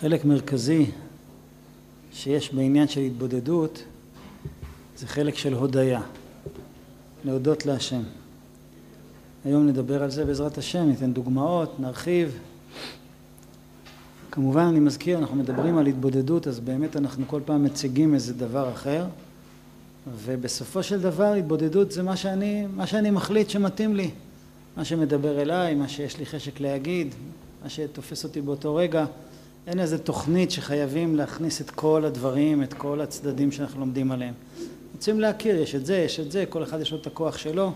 חלק מרכזי שיש בעניין של התבודדות זה חלק של הודיה, להודות להשם. היום נדבר על זה בעזרת השם, ניתן דוגמאות, נרחיב. כמובן אני מזכיר, אנחנו מדברים על התבודדות, אז באמת אנחנו כל פעם מציגים איזה דבר אחר, ובסופו של דבר התבודדות זה מה שאני, מה שאני מחליט שמתאים לי, מה שמדבר אליי, מה שיש לי חשק להגיד, מה שתופס אותי באותו רגע. אין איזה תוכנית שחייבים להכניס את כל הדברים, את כל הצדדים שאנחנו לומדים עליהם. רוצים להכיר, יש את זה, יש את זה, כל אחד יש לו את הכוח שלו.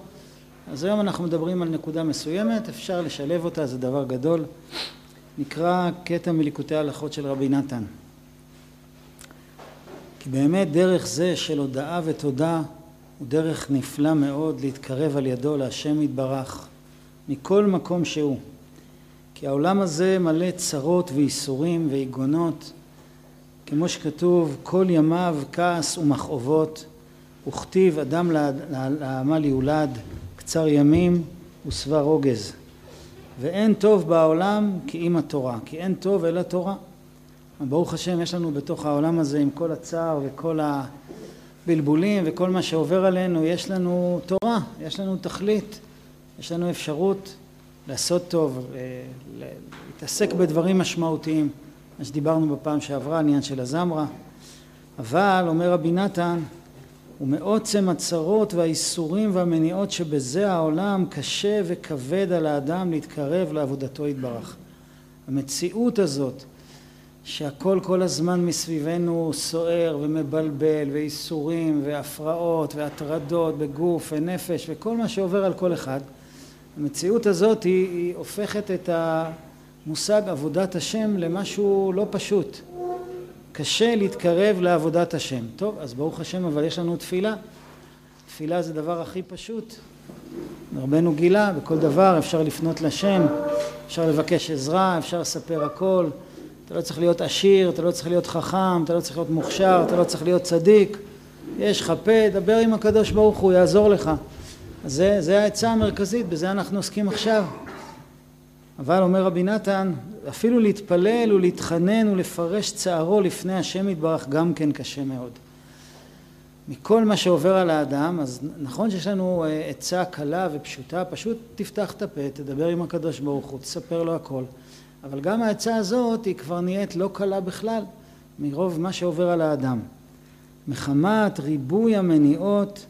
אז היום אנחנו מדברים על נקודה מסוימת, אפשר לשלב אותה, זה דבר גדול. נקרא קטע מליקוטי ההלכות של רבי נתן. כי באמת דרך זה של הודאה ותודה הוא דרך נפלא מאוד להתקרב על ידו להשם יתברך מכל מקום שהוא. כי העולם הזה מלא צרות וייסורים ויגונות, כמו שכתוב כל ימיו כעס ומכאובות, וכתיב אדם לעמל יולד, קצר ימים ושבע רוגז. ואין טוב בעולם כי אם התורה, כי אין טוב אלא תורה. ברוך השם יש לנו בתוך העולם הזה עם כל הצער וכל הבלבולים וכל מה שעובר עלינו, יש לנו תורה, יש לנו תכלית, יש לנו אפשרות לעשות טוב, אה, להתעסק בדברים משמעותיים, מה שדיברנו בפעם שעברה, עניין של הזמרה. אבל, אומר רבי נתן, ומעוצם הצרות והאיסורים והמניעות שבזה העולם קשה וכבד על האדם להתקרב לעבודתו יתברך. המציאות הזאת שהכל כל הזמן מסביבנו סוער ומבלבל ואיסורים והפרעות והטרדות בגוף ונפש וכל מה שעובר על כל אחד המציאות הזאת היא, היא הופכת את המושג עבודת השם למשהו לא פשוט קשה להתקרב לעבודת השם. טוב, אז ברוך השם, אבל יש לנו תפילה. תפילה זה דבר הכי פשוט. רבנו גילה, בכל דבר אפשר לפנות לשם, אפשר לבקש עזרה, אפשר לספר הכל. אתה לא צריך להיות עשיר, אתה לא צריך להיות חכם, אתה לא צריך להיות מוכשר, אתה לא צריך להיות צדיק. יש לך פה, דבר עם הקדוש ברוך הוא, יעזור לך. זה, זה העצה המרכזית, בזה אנחנו עוסקים עכשיו. אבל אומר רבי נתן, אפילו להתפלל ולהתחנן ולפרש צערו לפני השם יתברך גם כן קשה מאוד. מכל מה שעובר על האדם, אז נכון שיש לנו אה, עצה קלה ופשוטה, פשוט תפתח את הפה, תדבר עם הקדוש ברוך הוא, תספר לו הכל. אבל גם העצה הזאת היא כבר נהיית לא קלה בכלל, מרוב מה שעובר על האדם. מחמת ריבוי המניעות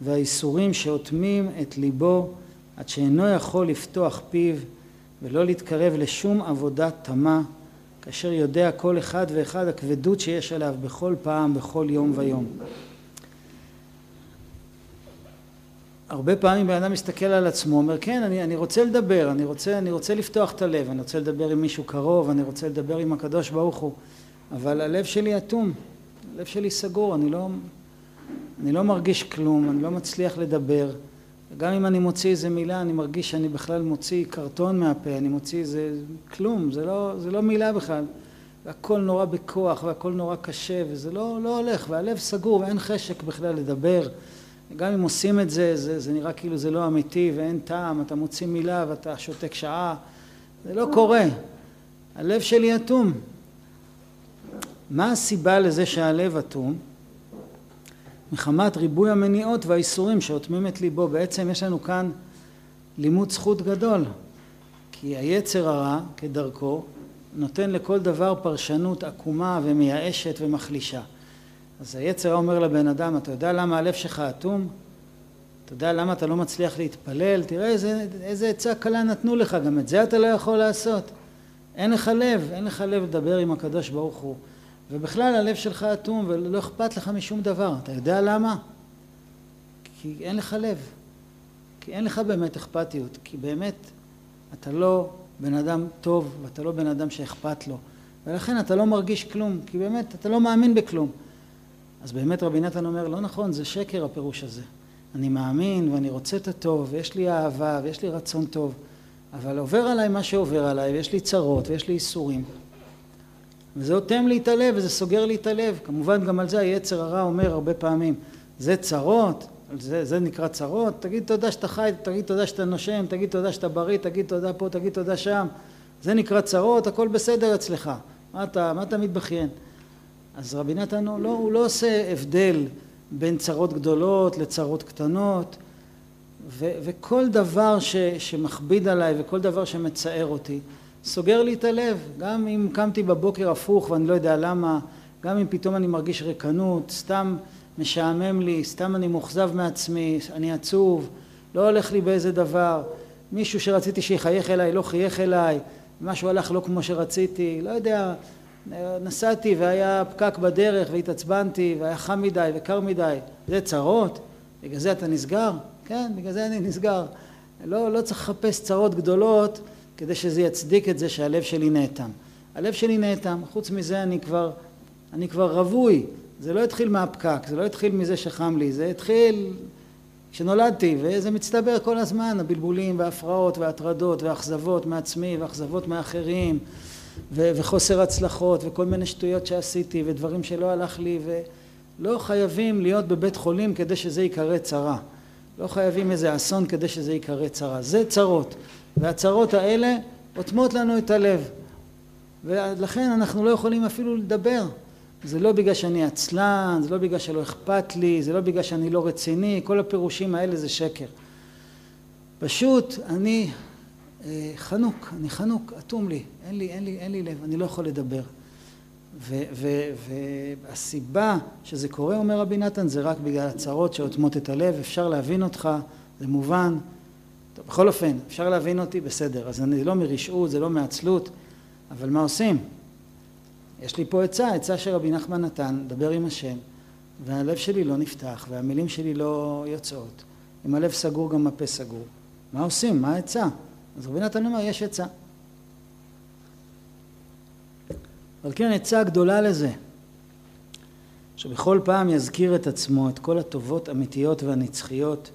והאיסורים שאוטמים את ליבו עד שאינו יכול לפתוח פיו ולא להתקרב לשום עבודה תמה, כאשר יודע כל אחד ואחד הכבדות שיש עליו בכל פעם, בכל יום ויום. הרבה פעמים בן אדם מסתכל על עצמו, אומר כן, אני, אני רוצה לדבר, אני רוצה, אני רוצה לפתוח את הלב, אני רוצה לדבר עם מישהו קרוב, אני רוצה לדבר עם הקדוש ברוך הוא, אבל הלב שלי אטום, הלב שלי סגור, אני לא, אני לא מרגיש כלום, אני לא מצליח לדבר, גם אם אני מוציא איזה מילה אני מרגיש שאני בכלל מוציא קרטון מהפה, אני מוציא איזה כלום, זה לא, זה לא מילה בכלל. והכל נורא בכוח והכל נורא קשה וזה לא, לא הולך והלב סגור ואין חשק בכלל לדבר. גם אם עושים את זה, זה, זה נראה כאילו זה לא אמיתי ואין טעם, אתה מוציא מילה ואתה שותק שעה, זה לא קורה. הלב שלי אטום. מה הסיבה לזה שהלב אטום? מחמת ריבוי המניעות והאיסורים שאוטמים את ליבו. בעצם יש לנו כאן לימוד זכות גדול, כי היצר הרע, כדרכו, נותן לכל דבר פרשנות עקומה ומייאשת ומחלישה. אז היצר הרע אומר לבן אדם, אתה יודע למה הלב שלך אטום? אתה יודע למה אתה לא מצליח להתפלל? תראה איזה, איזה עצה קלה נתנו לך, גם את זה אתה לא יכול לעשות. אין לך לב, אין לך לב לדבר עם הקדוש ברוך הוא. ובכלל הלב שלך אטום ולא אכפת לך משום דבר. אתה יודע למה? כי אין לך לב. כי אין לך באמת אכפתיות. כי באמת אתה לא בן אדם טוב ואתה לא בן אדם שאכפת לו. ולכן אתה לא מרגיש כלום, כי באמת אתה לא מאמין בכלום. אז באמת רבי נתן אומר, לא נכון, זה שקר הפירוש הזה. אני מאמין ואני רוצה את הטוב, ויש לי אהבה ויש לי רצון טוב, אבל עובר עליי מה שעובר עליי, ויש לי צרות ויש לי איסורים. וזה אוטם לי את הלב וזה סוגר לי את הלב. כמובן גם על זה היצר הרע אומר הרבה פעמים, זה צרות, זה, זה נקרא צרות, תגיד תודה שאתה חי, תגיד תודה שאתה נושם, תגיד תודה שאתה בריא, תגיד תודה פה, תגיד תודה שם, זה נקרא צרות, הכל בסדר אצלך. מה אתה, מה אתה מתבכיין? אז רבי נתן לא, הוא לא עושה הבדל בין צרות גדולות לצרות קטנות, ו, וכל דבר ש, שמכביד עליי וכל דבר שמצער אותי, סוגר לי את הלב. גם אם קמתי בבוקר הפוך ואני לא יודע למה, גם אם פתאום אני מרגיש ריקנות, סתם משעמם לי, סתם אני מאוכזב מעצמי, אני עצוב, לא הולך לי באיזה דבר, מישהו שרציתי שיחייך אליי לא חייך אליי, משהו הלך לא כמו שרציתי, לא יודע, נסעתי והיה פקק בדרך והתעצבנתי והיה חם מדי וקר מדי, זה צרות? בגלל זה אתה נסגר? כן, בגלל זה אני נסגר. לא, לא צריך לחפש צרות גדולות כדי שזה יצדיק את זה שהלב שלי נאטם. הלב שלי נאטם, חוץ מזה אני כבר, אני כבר רווי, זה לא התחיל מהפקק, זה לא התחיל מזה שחם לי, זה התחיל כשנולדתי, וזה מצטבר כל הזמן, הבלבולים וההפרעות וההטרדות והאכזבות מעצמי ואכזבות מאחרים ו- וחוסר הצלחות וכל מיני שטויות שעשיתי ודברים שלא הלך לי ולא חייבים להיות בבית חולים כדי שזה ייקרא צרה. לא חייבים איזה אסון כדי שזה ייקרא צרה. זה צרות. והצרות האלה אוטמות לנו את הלב. ולכן אנחנו לא יכולים אפילו לדבר. זה לא בגלל שאני עצלן, זה לא בגלל שלא אכפת לי, זה לא בגלל שאני לא רציני, כל הפירושים האלה זה שקר. פשוט אני אה, חנוק, אני חנוק, אטום לי, אין לי, אין לי, אין לי לב, אני לא יכול לדבר. והסיבה שזה קורה, אומר רבי נתן, זה רק בגלל הצרות שאוטמות את הלב, אפשר להבין אותך, זה מובן. טוב, בכל אופן, אפשר להבין אותי, בסדר. אז אני לא מרשעות, זה לא מעצלות, אבל מה עושים? יש לי פה עצה, עצה שרבי נחמן נתן, דבר עם השם, והלב שלי לא נפתח, והמילים שלי לא יוצאות. אם הלב סגור גם הפה סגור. מה עושים? מה העצה? אז רבי נתן אומר, יש עצה. אבל כן עצה גדולה לזה, שבכל פעם יזכיר את עצמו את כל הטובות האמיתיות והנצחיות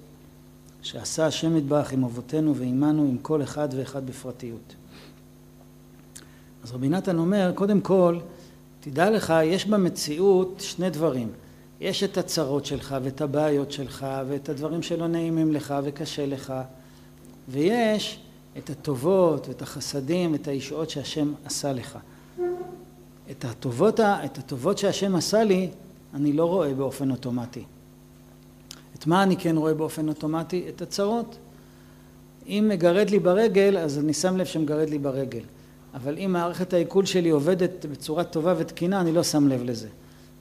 שעשה השם יתברך עם אבותינו ועמנו עם כל אחד ואחד בפרטיות. אז רבי נתן אומר, קודם כל, תדע לך, יש במציאות שני דברים. יש את הצרות שלך ואת הבעיות שלך ואת הדברים שלא נעימים לך וקשה לך, ויש את הטובות ואת החסדים ואת הישועות שהשם עשה לך. את הטובות, את הטובות שהשם עשה לי, אני לא רואה באופן אוטומטי. את מה אני כן רואה באופן אוטומטי? את הצרות. אם מגרד לי ברגל, אז אני שם לב שמגרד לי ברגל. אבל אם מערכת העיכול שלי עובדת בצורה טובה ותקינה, אני לא שם לב לזה.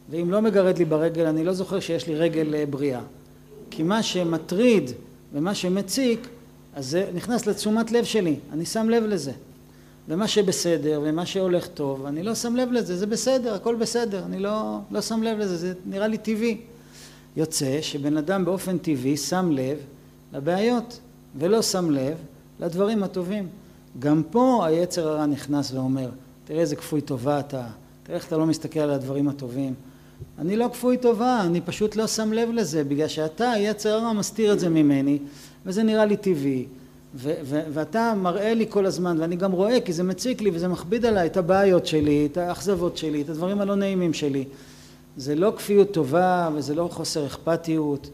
ואם לא מגרד לי ברגל, אני לא זוכר שיש לי רגל אה, בריאה. כי מה שמטריד ומה שמציק, אז זה נכנס לתשומת לב שלי, אני שם לב לזה. ומה שבסדר ומה שהולך טוב, אני לא שם לב לזה, זה בסדר, הכל בסדר, אני לא, לא שם לב לזה, זה נראה לי טבעי. יוצא שבן אדם באופן טבעי שם לב לבעיות ולא שם לב לדברים הטובים. גם פה היצר הרע נכנס ואומר, תראה איזה כפוי טובה אתה, תראה איך אתה לא מסתכל על הדברים הטובים. אני לא כפוי טובה, אני פשוט לא שם לב לזה, בגלל שאתה, היצר הרע, מסתיר את זה ממני, וזה נראה לי טבעי. ו- ו- ואתה מראה לי כל הזמן, ואני גם רואה, כי זה מציק לי וזה מכביד עליי את הבעיות שלי, את האכזבות שלי, את הדברים הלא נעימים שלי. זה לא כפיות טובה וזה לא חוסר אכפתיות.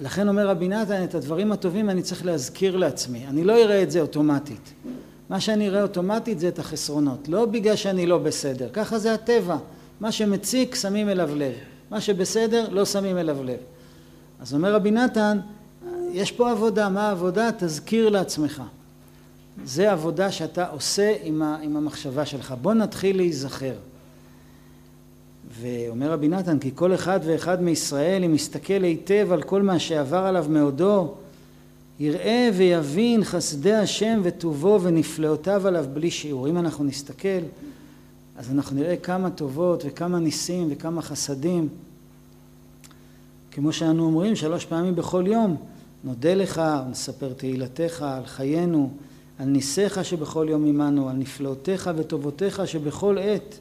לכן אומר רבי נתן, את הדברים הטובים אני צריך להזכיר לעצמי. אני לא אראה את זה אוטומטית. מה שאני אראה אוטומטית זה את החסרונות. לא בגלל שאני לא בסדר, ככה זה הטבע. מה שמציק שמים אליו לב. מה שבסדר לא שמים אליו לב. אז אומר רבי נתן, יש פה עבודה. מה העבודה? תזכיר לעצמך. זה עבודה שאתה עושה עם, המחשבה שלך. בוא נתחיל להיזכר. ואומר רבי נתן כי כל אחד ואחד מישראל אם יסתכל היטב על כל מה שעבר עליו מעודו יראה ויבין חסדי השם וטובו ונפלאותיו עליו בלי שיעור. אם אנחנו נסתכל אז אנחנו נראה כמה טובות וכמה ניסים וכמה חסדים כמו שאנו אומרים שלוש פעמים בכל יום נודה לך ונספר תהילתך על חיינו על ניסיך שבכל יום עמנו על נפלאותיך וטובותיך שבכל עת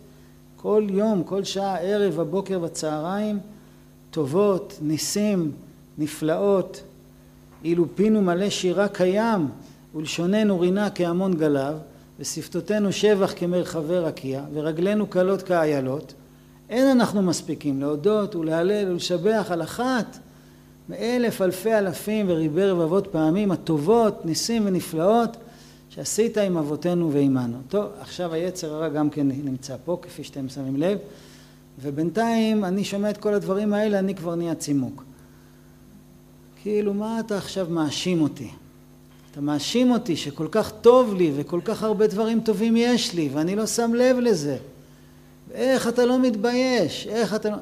כל יום, כל שעה, ערב, הבוקר וצהריים, טובות, ניסים, נפלאות. אילו פינו מלא שירה קיים, ולשוננו רינה כהמון גליו, ושפתותינו שבח כמרחבי רקיע, ורגלינו קלות כאיילות, אין אנחנו מספיקים להודות ולהלל ולשבח על אחת מאלף אלפי אלפים וריבי רבבות פעמים הטובות, ניסים ונפלאות שעשית עם אבותינו ועמנו. טוב, עכשיו היצר הרע גם כן נמצא פה, כפי שאתם שמים לב, ובינתיים אני שומע את כל הדברים האלה, אני כבר נהיה צימוק. כאילו, מה אתה עכשיו מאשים אותי? אתה מאשים אותי שכל כך טוב לי וכל כך הרבה דברים טובים יש לי ואני לא שם לב לזה. איך אתה לא מתבייש? איך אתה לא...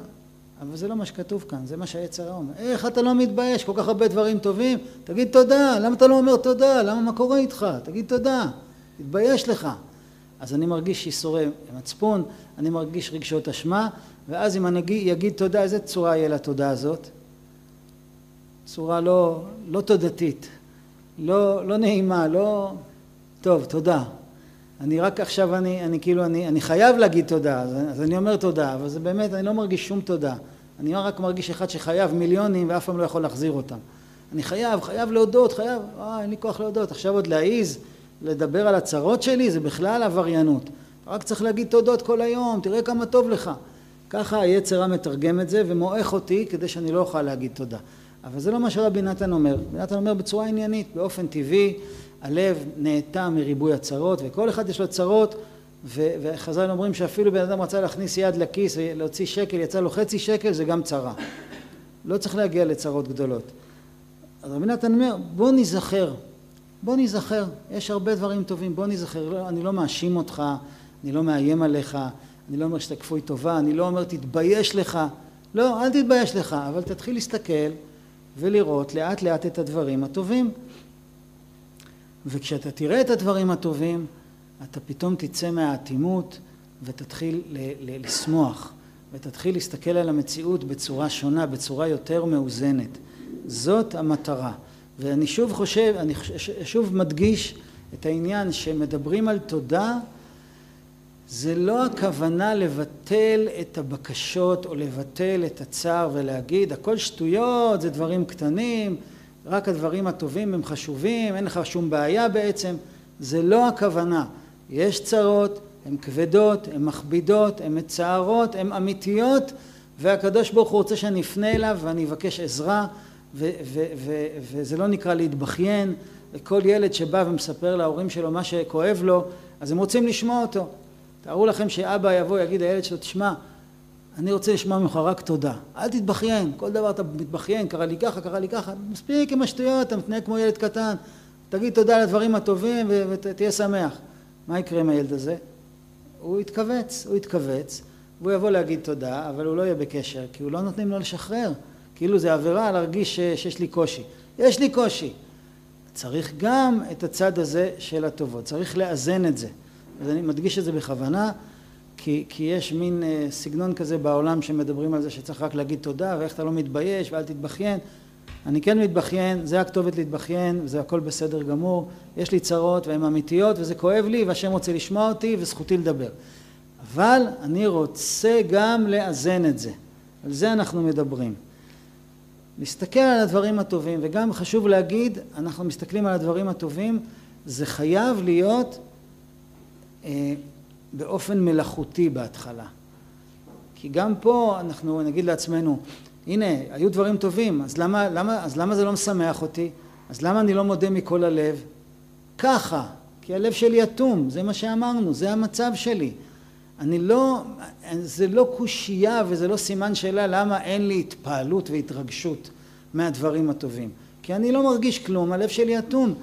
אבל זה לא מה שכתוב כאן, זה מה שהיצר אומר. איך אתה לא מתבייש? כל כך הרבה דברים טובים? תגיד תודה. למה אתה לא אומר תודה? למה מה קורה איתך? תגיד תודה. תתבייש לך. אז אני מרגיש ייסורי מצפון, אני מרגיש רגשות אשמה, ואז אם אני אגיד תודה, איזה צורה יהיה לתודה הזאת? צורה לא, לא תודתית, לא, לא נעימה, לא... טוב, תודה. אני רק עכשיו, אני, אני כאילו, אני, אני חייב להגיד תודה, אז, אז אני אומר תודה, אבל זה באמת, אני לא מרגיש שום תודה. אני רק מרגיש אחד שחייב מיליונים ואף פעם לא יכול להחזיר אותם. אני חייב, חייב להודות, חייב, אה, אין לי כוח להודות. עכשיו עוד להעיז, לדבר על הצרות שלי, זה בכלל עבריינות. רק צריך להגיד תודות כל היום, תראה כמה טוב לך. ככה היצר רע מתרגם את זה ומועך אותי כדי שאני לא אוכל להגיד תודה. אבל זה לא מה שרבי נתן אומר. רבי נתן אומר בצורה עניינית, באופן טבעי, הלב נאטם מריבוי הצרות, וכל אחד יש לו צרות, וחז"ל אומרים שאפילו בן אדם רצה להכניס יד לכיס ולהוציא שקל, יצא לו חצי שקל, זה גם צרה. לא צריך להגיע לצרות גדולות. אז רבי נתן אומר, בוא ניזכר, בוא ניזכר, יש הרבה דברים טובים, בוא ניזכר, לא, אני לא מאשים אותך, אני לא מאיים עליך, אני לא אומר שאתה כפוי טובה, אני לא אומר תתבייש לך, לא, אל תתבייש לך, אבל תתחיל להסתכל ולראות לאט לאט את הדברים הטובים. וכשאתה תראה את הדברים הטובים, אתה פתאום תצא מהאטימות ותתחיל לשמוח, ותתחיל להסתכל על המציאות בצורה שונה, בצורה יותר מאוזנת. זאת המטרה. ואני שוב חושב, אני שוב מדגיש את העניין שמדברים על תודה, זה לא הכוונה לבטל את הבקשות או לבטל את הצער ולהגיד הכל שטויות, זה דברים קטנים, רק הדברים הטובים הם חשובים, אין לך שום בעיה בעצם, זה לא הכוונה. יש צרות, הן כבדות, הן מכבידות, הן מצערות, הן אמיתיות, והקדוש ברוך הוא רוצה שאני אפנה אליו ואני אבקש עזרה, ו- ו- ו- וזה לא נקרא להתבכיין, וכל ילד שבא ומספר להורים שלו מה שכואב לו, אז הם רוצים לשמוע אותו. תארו לכם שאבא יבוא יגיד לילד שלו, תשמע, אני רוצה לשמוע ממך רק תודה. אל תתבכיין, כל דבר אתה מתבכיין, קרה לי ככה, קרה לי ככה, מספיק עם השטויות, אתה מתנהג כמו ילד קטן, תגיד תודה על הדברים הטובים ותהיה שמח. מה יקרה עם הילד הזה? הוא יתכווץ, הוא יתכווץ, והוא יבוא להגיד תודה, אבל הוא לא יהיה בקשר, כי הוא לא נותנים לו לשחרר. כאילו זה עבירה להרגיש שיש לי קושי. יש לי קושי. צריך גם את הצד הזה של הטובות, צריך לאזן את זה. אז אני מדגיש את זה בכוונה, כי, כי יש מין אה, סגנון כזה בעולם שמדברים על זה שצריך רק להגיד תודה ואיך אתה לא מתבייש ואל תתבכיין. אני כן מתבכיין, זה הכתובת להתבכיין וזה הכל בסדר גמור. יש לי צרות והן אמיתיות וזה כואב לי והשם רוצה לשמוע אותי וזכותי לדבר. אבל אני רוצה גם לאזן את זה. על זה אנחנו מדברים. להסתכל על הדברים הטובים וגם חשוב להגיד אנחנו מסתכלים על הדברים הטובים זה חייב להיות אה, באופן מלאכותי בהתחלה. כי גם פה אנחנו נגיד לעצמנו, הנה, היו דברים טובים, אז למה, למה, אז למה זה לא משמח אותי? אז למה אני לא מודה מכל הלב? ככה, כי הלב שלי אטום, זה מה שאמרנו, זה המצב שלי. אני לא, זה לא קושייה וזה לא סימן שאלה למה אין לי התפעלות והתרגשות מהדברים הטובים. כי אני לא מרגיש כלום, הלב שלי אטום.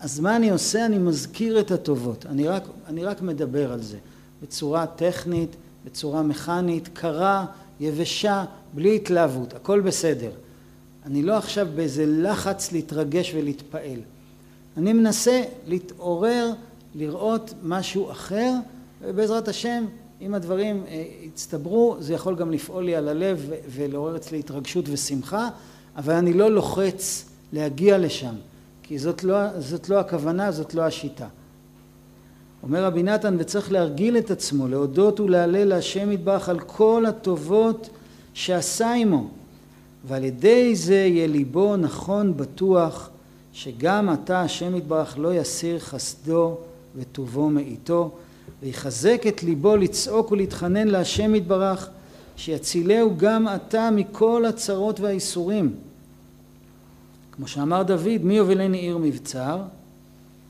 אז מה אני עושה? אני מזכיר את הטובות. אני רק, אני רק מדבר על זה. בצורה טכנית, בצורה מכנית, קרה, יבשה, בלי התלהבות, הכל בסדר. אני לא עכשיו באיזה לחץ להתרגש ולהתפעל. אני מנסה להתעורר, לראות משהו אחר, ובעזרת השם, אם הדברים אה, יצטברו, זה יכול גם לפעול לי על הלב ולעורר אצלי התרגשות ושמחה, אבל אני לא לוחץ להגיע לשם, כי זאת לא, זאת לא הכוונה, זאת לא השיטה. אומר רבי נתן וצריך להרגיל את עצמו להודות ולהלל להשם יתברך על כל הטובות שעשה עמו. ועל ידי זה יהיה ליבו נכון בטוח שגם אתה השם יתברך לא יסיר חסדו וטובו מאיתו ויחזק את ליבו לצעוק ולהתחנן להשם יתברך שיצילהו גם אתה מכל הצרות והאיסורים. כמו שאמר דוד מי יובילני עיר מבצר?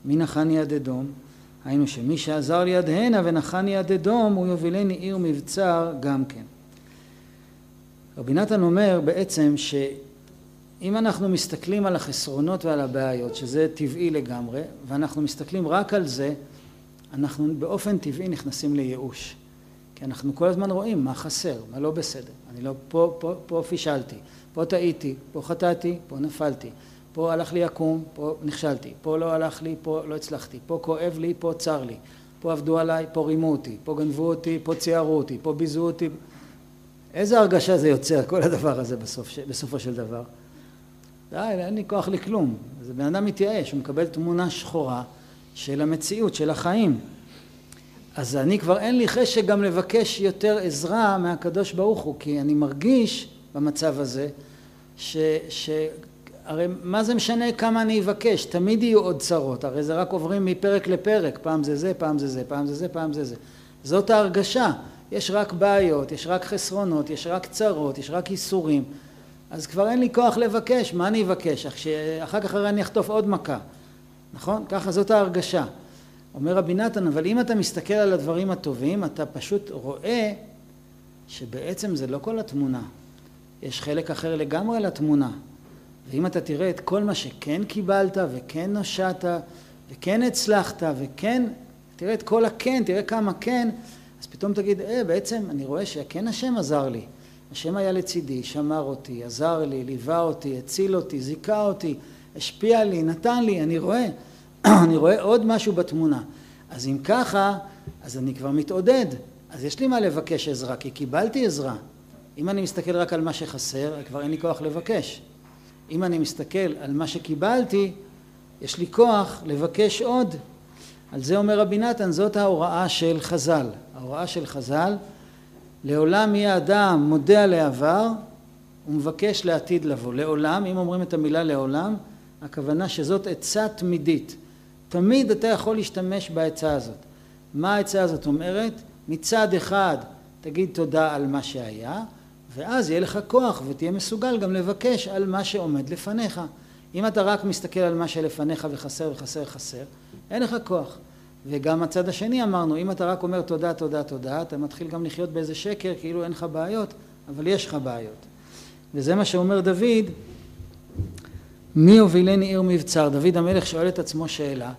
מי נחני עד אדום? היינו שמי שעזר לי עד הנה ונחני עד אדום הוא יובילני עיר מבצר גם כן. רבי נתן אומר בעצם שאם אנחנו מסתכלים על החסרונות ועל הבעיות שזה טבעי לגמרי ואנחנו מסתכלים רק על זה אנחנו באופן טבעי נכנסים לייאוש. כי אנחנו כל הזמן רואים מה חסר, מה לא בסדר, אני לא, פה, פה, פה פישלתי, פה טעיתי, פה חטאתי, פה נפלתי, פה הלך לי עקום, פה נכשלתי, פה לא הלך לי, פה לא הצלחתי, פה כואב לי, פה צר לי, פה עבדו עליי, פה רימו אותי, פה גנבו אותי, פה ציערו אותי, פה ביזו אותי. איזה הרגשה זה יוצר, כל הדבר הזה בסוף, בסופו של דבר? די, אין לי כוח לכלום. זה בן אדם מתייאש, הוא מקבל תמונה שחורה של המציאות, של החיים. אז אני כבר אין לי חשק גם לבקש יותר עזרה מהקדוש ברוך הוא, כי אני מרגיש במצב הזה, ש, ש... הרי מה זה משנה כמה אני אבקש, תמיד יהיו עוד צרות, הרי זה רק עוברים מפרק לפרק, פעם זה זה, פעם זה זה, פעם זה זה, פעם זה זה. זאת ההרגשה, יש רק בעיות, יש רק חסרונות, יש רק צרות, יש רק ייסורים, אז כבר אין לי כוח לבקש, מה אני אבקש? אחר כך הרי אני אחטוף עוד מכה, נכון? ככה זאת ההרגשה. אומר רבי נתן, אבל אם אתה מסתכל על הדברים הטובים, אתה פשוט רואה שבעצם זה לא כל התמונה. יש חלק אחר לגמרי לתמונה. ואם אתה תראה את כל מה שכן קיבלת, וכן נושעת, וכן הצלחת, וכן, תראה את כל הכן, תראה כמה כן, אז פתאום תגיד, אה, בעצם אני רואה שכן השם עזר לי. השם היה לצידי, שמר אותי, עזר לי, ליווה אותי, הציל אותי, זיכה אותי, השפיע לי, נתן לי, אני רואה. אני רואה עוד משהו בתמונה. אז אם ככה, אז אני כבר מתעודד. אז יש לי מה לבקש עזרה, כי קיבלתי עזרה. אם אני מסתכל רק על מה שחסר, כבר אין לי כוח לבקש. אם אני מסתכל על מה שקיבלתי, יש לי כוח לבקש עוד. על זה אומר רבי נתן, זאת ההוראה של חז"ל. ההוראה של חז"ל, לעולם יהיה אדם מודה על העבר ומבקש לעתיד לבוא. לעולם, אם אומרים את המילה לעולם, הכוונה שזאת עצה תמידית. תמיד אתה יכול להשתמש בעצה הזאת. מה העצה הזאת אומרת? מצד אחד תגיד תודה על מה שהיה, ואז יהיה לך כוח ותהיה מסוגל גם לבקש על מה שעומד לפניך. אם אתה רק מסתכל על מה שלפניך וחסר וחסר וחסר, אין לך כוח. וגם הצד השני אמרנו, אם אתה רק אומר תודה, תודה, תודה, אתה מתחיל גם לחיות באיזה שקר כאילו אין לך בעיות, אבל יש לך בעיות. וזה מה שאומר דוד מי יובילני עיר מבצר? דוד המלך שואל את עצמו שאלה.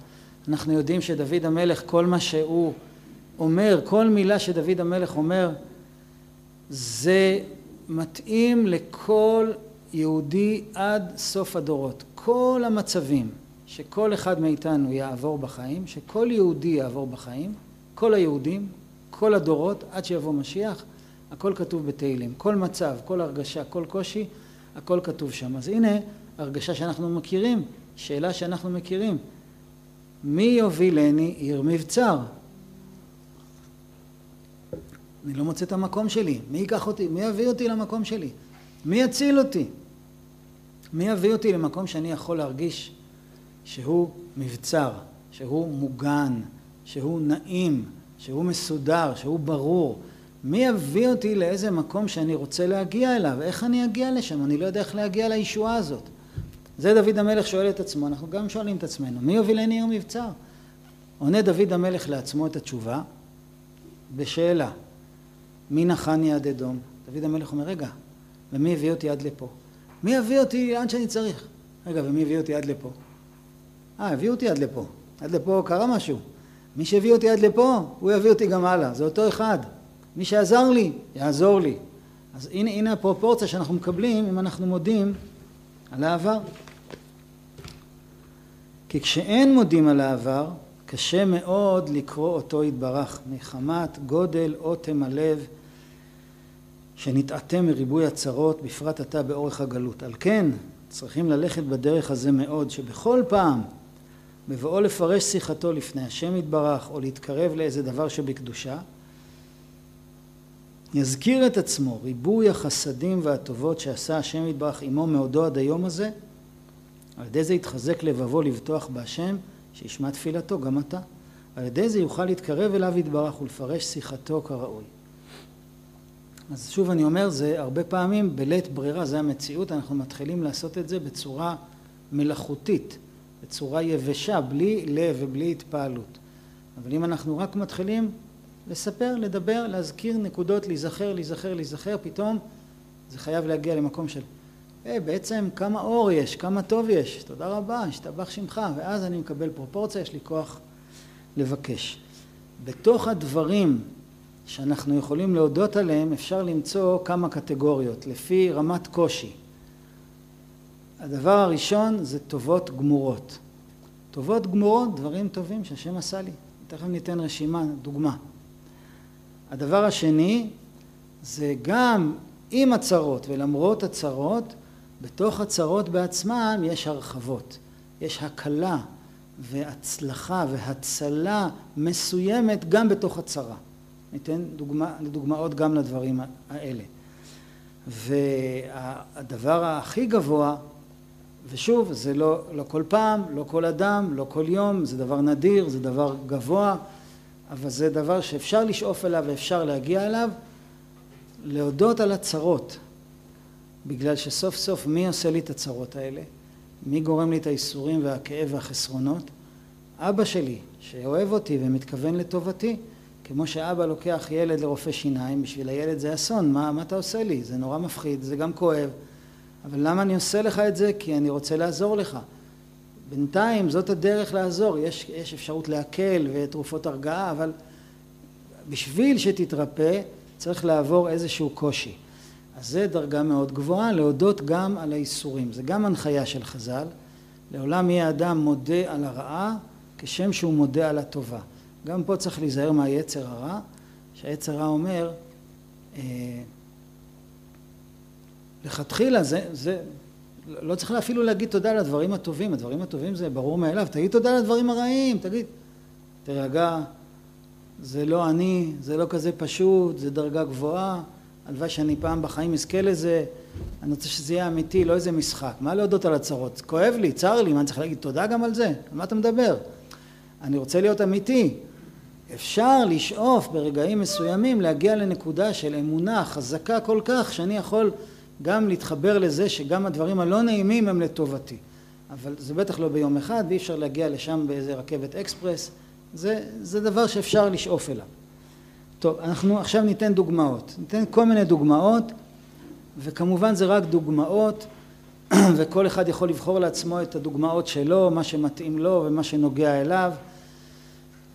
אנחנו יודעים שדוד המלך, כל מה שהוא אומר, כל מילה שדוד המלך אומר, זה מתאים לכל יהודי עד סוף הדורות. כל המצבים שכל אחד מאיתנו יעבור בחיים, שכל יהודי יעבור בחיים, כל היהודים, כל הדורות, עד שיבוא משיח, הכל כתוב בתהילים. כל מצב, כל הרגשה, כל קושי, הכל כתוב שם. אז הנה הרגשה שאנחנו מכירים, שאלה שאנחנו מכירים. מי יובילני עיר מבצר? אני לא מוצא את המקום שלי. מי ייקח אותי? מי יביא אותי למקום שלי? מי יציל אותי? מי יביא אותי למקום שאני יכול להרגיש שהוא מבצר, שהוא מוגן, שהוא נעים, שהוא מסודר, שהוא ברור? מי יביא אותי לאיזה מקום שאני רוצה להגיע אליו? איך אני אגיע לשם? אני לא יודע איך להגיע לישועה הזאת. זה דוד המלך שואל את עצמו, אנחנו גם שואלים את עצמנו, מי יובילני עיר מבצר? עונה דוד המלך לעצמו את התשובה בשאלה, מי נחני עד אדום? דוד המלך אומר, רגע, ומי הביא אותי עד לפה? מי יביא אותי לאן שאני צריך? רגע, ומי הביא אותי עד לפה? אה, הביאו אותי עד לפה. עד לפה קרה משהו. מי שהביא אותי עד לפה, הוא יביא אותי גם הלאה. זה אותו אחד. מי שעזר לי, יעזור לי. אז הנה, הנה הפרופורציה שאנחנו מקבלים אם אנחנו מודים על העבר. כי כשאין מודים על העבר, קשה מאוד לקרוא אותו יתברך, מחמת גודל אוטם הלב שנתעתם מריבוי הצרות, בפרט עתה באורך הגלות. על כן צריכים ללכת בדרך הזה מאוד, שבכל פעם בבואו לפרש שיחתו לפני השם יתברך, או להתקרב לאיזה דבר שבקדושה, יזכיר את עצמו ריבוי החסדים והטובות שעשה השם יתברך עמו מעודו עד היום הזה, על ידי זה יתחזק לבבו לבטוח בהשם, שישמע תפילתו גם אתה. על ידי זה יוכל להתקרב אליו יתברך ולפרש שיחתו כראוי. אז שוב אני אומר, זה הרבה פעמים בלית ברירה, זה המציאות, אנחנו מתחילים לעשות את זה בצורה מלאכותית, בצורה יבשה, בלי לב ובלי התפעלות. אבל אם אנחנו רק מתחילים לספר, לדבר, להזכיר נקודות, להיזכר, להיזכר, להיזכר, פתאום זה חייב להגיע למקום של היי, בעצם כמה אור יש, כמה טוב יש, תודה רבה, השתבח שמך, ואז אני מקבל פרופורציה, יש לי כוח לבקש. בתוך הדברים שאנחנו יכולים להודות עליהם אפשר למצוא כמה קטגוריות לפי רמת קושי. הדבר הראשון זה טובות גמורות. טובות גמורות, דברים טובים שהשם עשה לי. תכף ניתן רשימה, דוגמה. הדבר השני זה גם עם הצרות ולמרות הצרות, בתוך הצרות בעצמם יש הרחבות, יש הקלה והצלחה והצלה מסוימת גם בתוך הצרה. ניתן דוגמה, דוגמאות גם לדברים האלה. והדבר הכי גבוה, ושוב, זה לא, לא כל פעם, לא כל אדם, לא כל יום, זה דבר נדיר, זה דבר גבוה, אבל זה דבר שאפשר לשאוף אליו ואפשר להגיע אליו, להודות על הצרות, בגלל שסוף סוף מי עושה לי את הצרות האלה? מי גורם לי את האיסורים והכאב והחסרונות? אבא שלי, שאוהב אותי ומתכוון לטובתי. כמו שאבא לוקח ילד לרופא שיניים, בשביל הילד זה אסון, מה, מה אתה עושה לי? זה נורא מפחיד, זה גם כואב. אבל למה אני עושה לך את זה? כי אני רוצה לעזור לך. בינתיים זאת הדרך לעזור, יש, יש אפשרות להקל ותרופות הרגעה, אבל בשביל שתתרפא צריך לעבור איזשהו קושי. אז זה דרגה מאוד גבוהה, להודות גם על האיסורים. זה גם הנחיה של חז"ל. לעולם יהיה אדם מודה על הרעה כשם שהוא מודה על הטובה. גם פה צריך להיזהר מהיצר הרע, שהיצר הרע אומר, אה, לכתחילה זה, זה, לא צריך אפילו להגיד תודה על הדברים הטובים, הדברים הטובים זה ברור מאליו, תגיד תודה על הדברים הרעים, תגיד, תרגע, זה לא אני, זה לא כזה פשוט, זה דרגה גבוהה, הלוואי שאני פעם בחיים אזכה לזה, אני רוצה שזה יהיה אמיתי, לא איזה משחק. מה להודות על הצרות? כואב לי, צר לי, מה אני צריך להגיד תודה גם על זה? על מה אתה מדבר? אני רוצה להיות אמיתי. אפשר לשאוף ברגעים מסוימים להגיע לנקודה של אמונה חזקה כל כך שאני יכול גם להתחבר לזה שגם הדברים הלא נעימים הם לטובתי. אבל זה בטח לא ביום אחד ואי אפשר להגיע לשם באיזה רכבת אקספרס, זה, זה דבר שאפשר לשאוף אליו. טוב, אנחנו עכשיו ניתן דוגמאות, ניתן כל מיני דוגמאות וכמובן זה רק דוגמאות וכל אחד יכול לבחור לעצמו את הדוגמאות שלו, מה שמתאים לו ומה שנוגע אליו.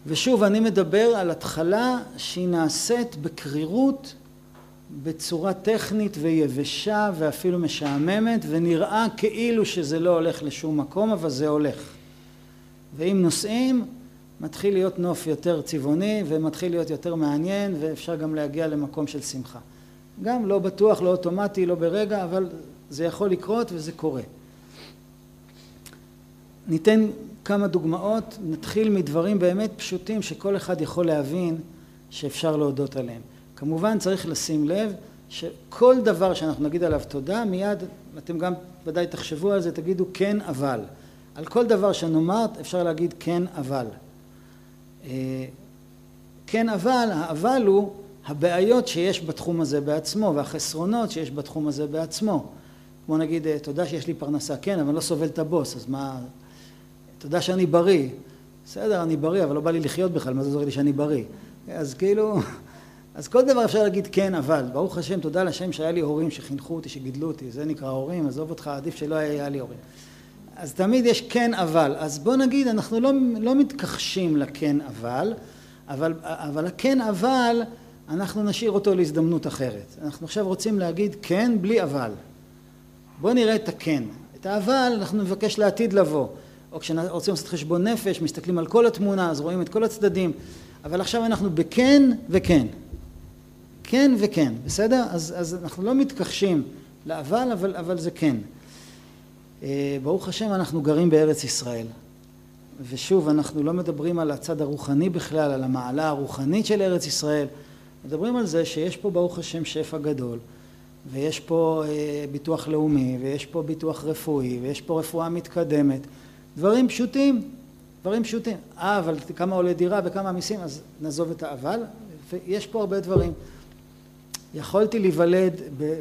ושוב אני מדבר על התחלה שהיא נעשית בקרירות בצורה טכנית ויבשה ואפילו משעממת ונראה כאילו שזה לא הולך לשום מקום אבל זה הולך. ואם נוסעים מתחיל להיות נוף יותר צבעוני ומתחיל להיות יותר מעניין ואפשר גם להגיע למקום של שמחה. גם לא בטוח, לא אוטומטי, לא ברגע אבל זה יכול לקרות וזה קורה. ניתן כמה דוגמאות, נתחיל מדברים באמת פשוטים שכל אחד יכול להבין שאפשר להודות עליהם. כמובן צריך לשים לב שכל דבר שאנחנו נגיד עליו תודה מיד אתם גם ודאי תחשבו על זה תגידו כן אבל. על כל דבר שנאמר אפשר להגיד כן אבל כן אבל האבל הוא הבעיות שיש בתחום הזה בעצמו והחסרונות שיש בתחום הזה בעצמו כמו נגיד אה, תודה שיש לי פרנסה כן אבל אני לא סובל את הבוס אז מה תודה שאני בריא. בסדר, אני בריא, אבל לא בא לי לחיות בכלל, מה זה עוזר לי שאני בריא? אז כאילו, אז כל דבר אפשר להגיד כן, אבל. ברוך השם, תודה לשם שהיה לי הורים שחינכו אותי, שגידלו אותי, זה נקרא הורים, עזוב אותך, עדיף שלא היה לי הורים. אז תמיד יש כן אבל. אז בוא נגיד, אנחנו לא, לא מתכחשים לכן אבל, אבל, אבל הכן אבל, אנחנו נשאיר אותו להזדמנות אחרת. אנחנו עכשיו רוצים להגיד כן בלי אבל. בוא נראה את הכן. את האבל אנחנו נבקש לעתיד לבוא. או כשרוצים לעשות חשבון נפש, מסתכלים על כל התמונה, אז רואים את כל הצדדים, אבל עכשיו אנחנו בכן וכן. כן וכן, בסדר? אז, אז אנחנו לא מתכחשים לאבל, אבל, אבל זה כן. אה, ברוך השם אנחנו גרים בארץ ישראל. ושוב, אנחנו לא מדברים על הצד הרוחני בכלל, על המעלה הרוחנית של ארץ ישראל, מדברים על זה שיש פה ברוך השם שפע גדול, ויש פה אה, ביטוח לאומי, ויש פה ביטוח רפואי, ויש פה רפואה מתקדמת, דברים פשוטים, דברים פשוטים. אה, אבל כמה עולה דירה וכמה מיסים, אז נעזוב את האבל. יש פה הרבה דברים. יכולתי להיוולד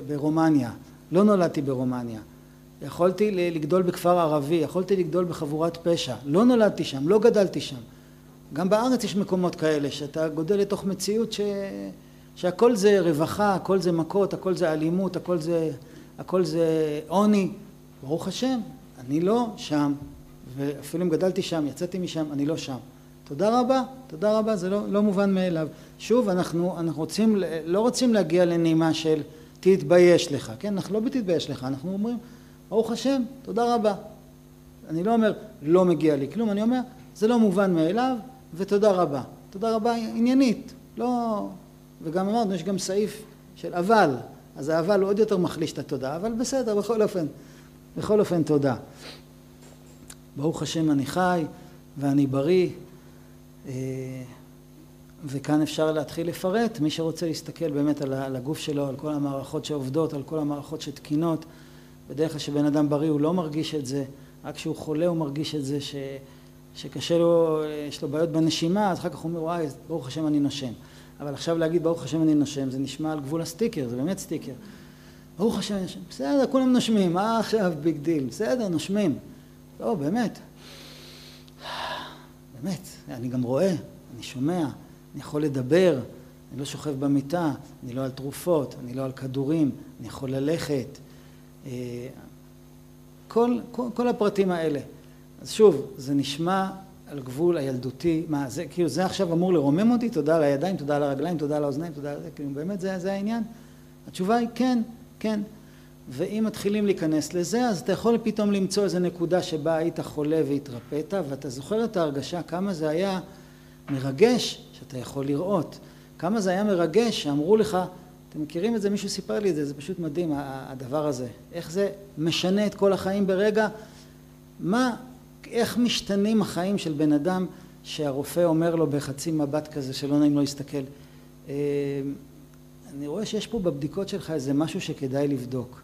ברומניה, לא נולדתי ברומניה. יכולתי לגדול בכפר ערבי, יכולתי לגדול בחבורת פשע, לא נולדתי שם, לא גדלתי שם. גם בארץ יש מקומות כאלה, שאתה גודל לתוך מציאות ש... שהכל זה רווחה, הכל זה מכות, הכל זה אלימות, הכל זה, הכל זה עוני. ברוך השם, אני לא שם, ואפילו אם גדלתי שם, יצאתי משם, אני לא שם. תודה רבה, תודה רבה, זה לא, לא מובן מאליו. שוב, אנחנו, אנחנו רוצים, לא רוצים להגיע לנימה של תתבייש לך, כן? אנחנו לא בתתבייש לך, אנחנו אומרים, ברוך השם, תודה רבה. אני לא אומר, לא מגיע לי כלום, אני אומר, זה לא מובן מאליו, ותודה רבה. תודה רבה עניינית, לא... וגם אמרנו, יש גם סעיף של אבל, אז האבל הוא עוד יותר מחליש את התודה, אבל בסדר, בכל אופן, בכל אופן תודה. ברוך השם אני חי ואני בריא, אה, וכאן אפשר להתחיל לפרט, מי שרוצה להסתכל באמת על הגוף שלו, על כל המערכות שעובדות, על כל המערכות שתקינות, בדרך כלל כשבן אדם בריא הוא לא מרגיש את זה, רק כשהוא חולה הוא מרגיש את זה, ש, שקשה לו, יש לו בעיות בנשימה, אז אחר כך הוא אומר, וואי, ברוך השם אני נושם. אבל עכשיו להגיד ברוך השם אני נושם, זה נשמע על גבול הסטיקר, זה באמת סטיקר. ברוך השם אני נושם, בסדר, כולם נושמים, מה עכשיו big deal? בסדר, נושמים. לא, באמת. באמת, אני גם רואה, אני שומע, אני יכול לדבר, אני לא שוכב במיטה, אני לא על תרופות, אני לא על כדורים, אני יכול ללכת. אה, כל, כל, כל הפרטים האלה. אז שוב, זה נשמע על גבול הילדותי, מה זה, כאילו זה עכשיו אמור לרומם אותי, תודה על הידיים, תודה על הרגליים, תודה על האוזניים, תודה על זה, כאילו באמת זה, זה העניין? התשובה היא כן, כן. ואם מתחילים להיכנס לזה, אז אתה יכול פתאום למצוא איזה נקודה שבה היית חולה והתרפאת, ואתה זוכר את ההרגשה כמה זה היה מרגש שאתה יכול לראות, כמה זה היה מרגש שאמרו לך, אתם מכירים את זה, מישהו סיפר לי את זה, זה פשוט מדהים הדבר הזה, איך זה משנה את כל החיים ברגע, מה, איך משתנים החיים של בן אדם שהרופא אומר לו בחצי מבט כזה שלא נעים לו להסתכל. אה, אני רואה שיש פה בבדיקות שלך איזה משהו שכדאי לבדוק.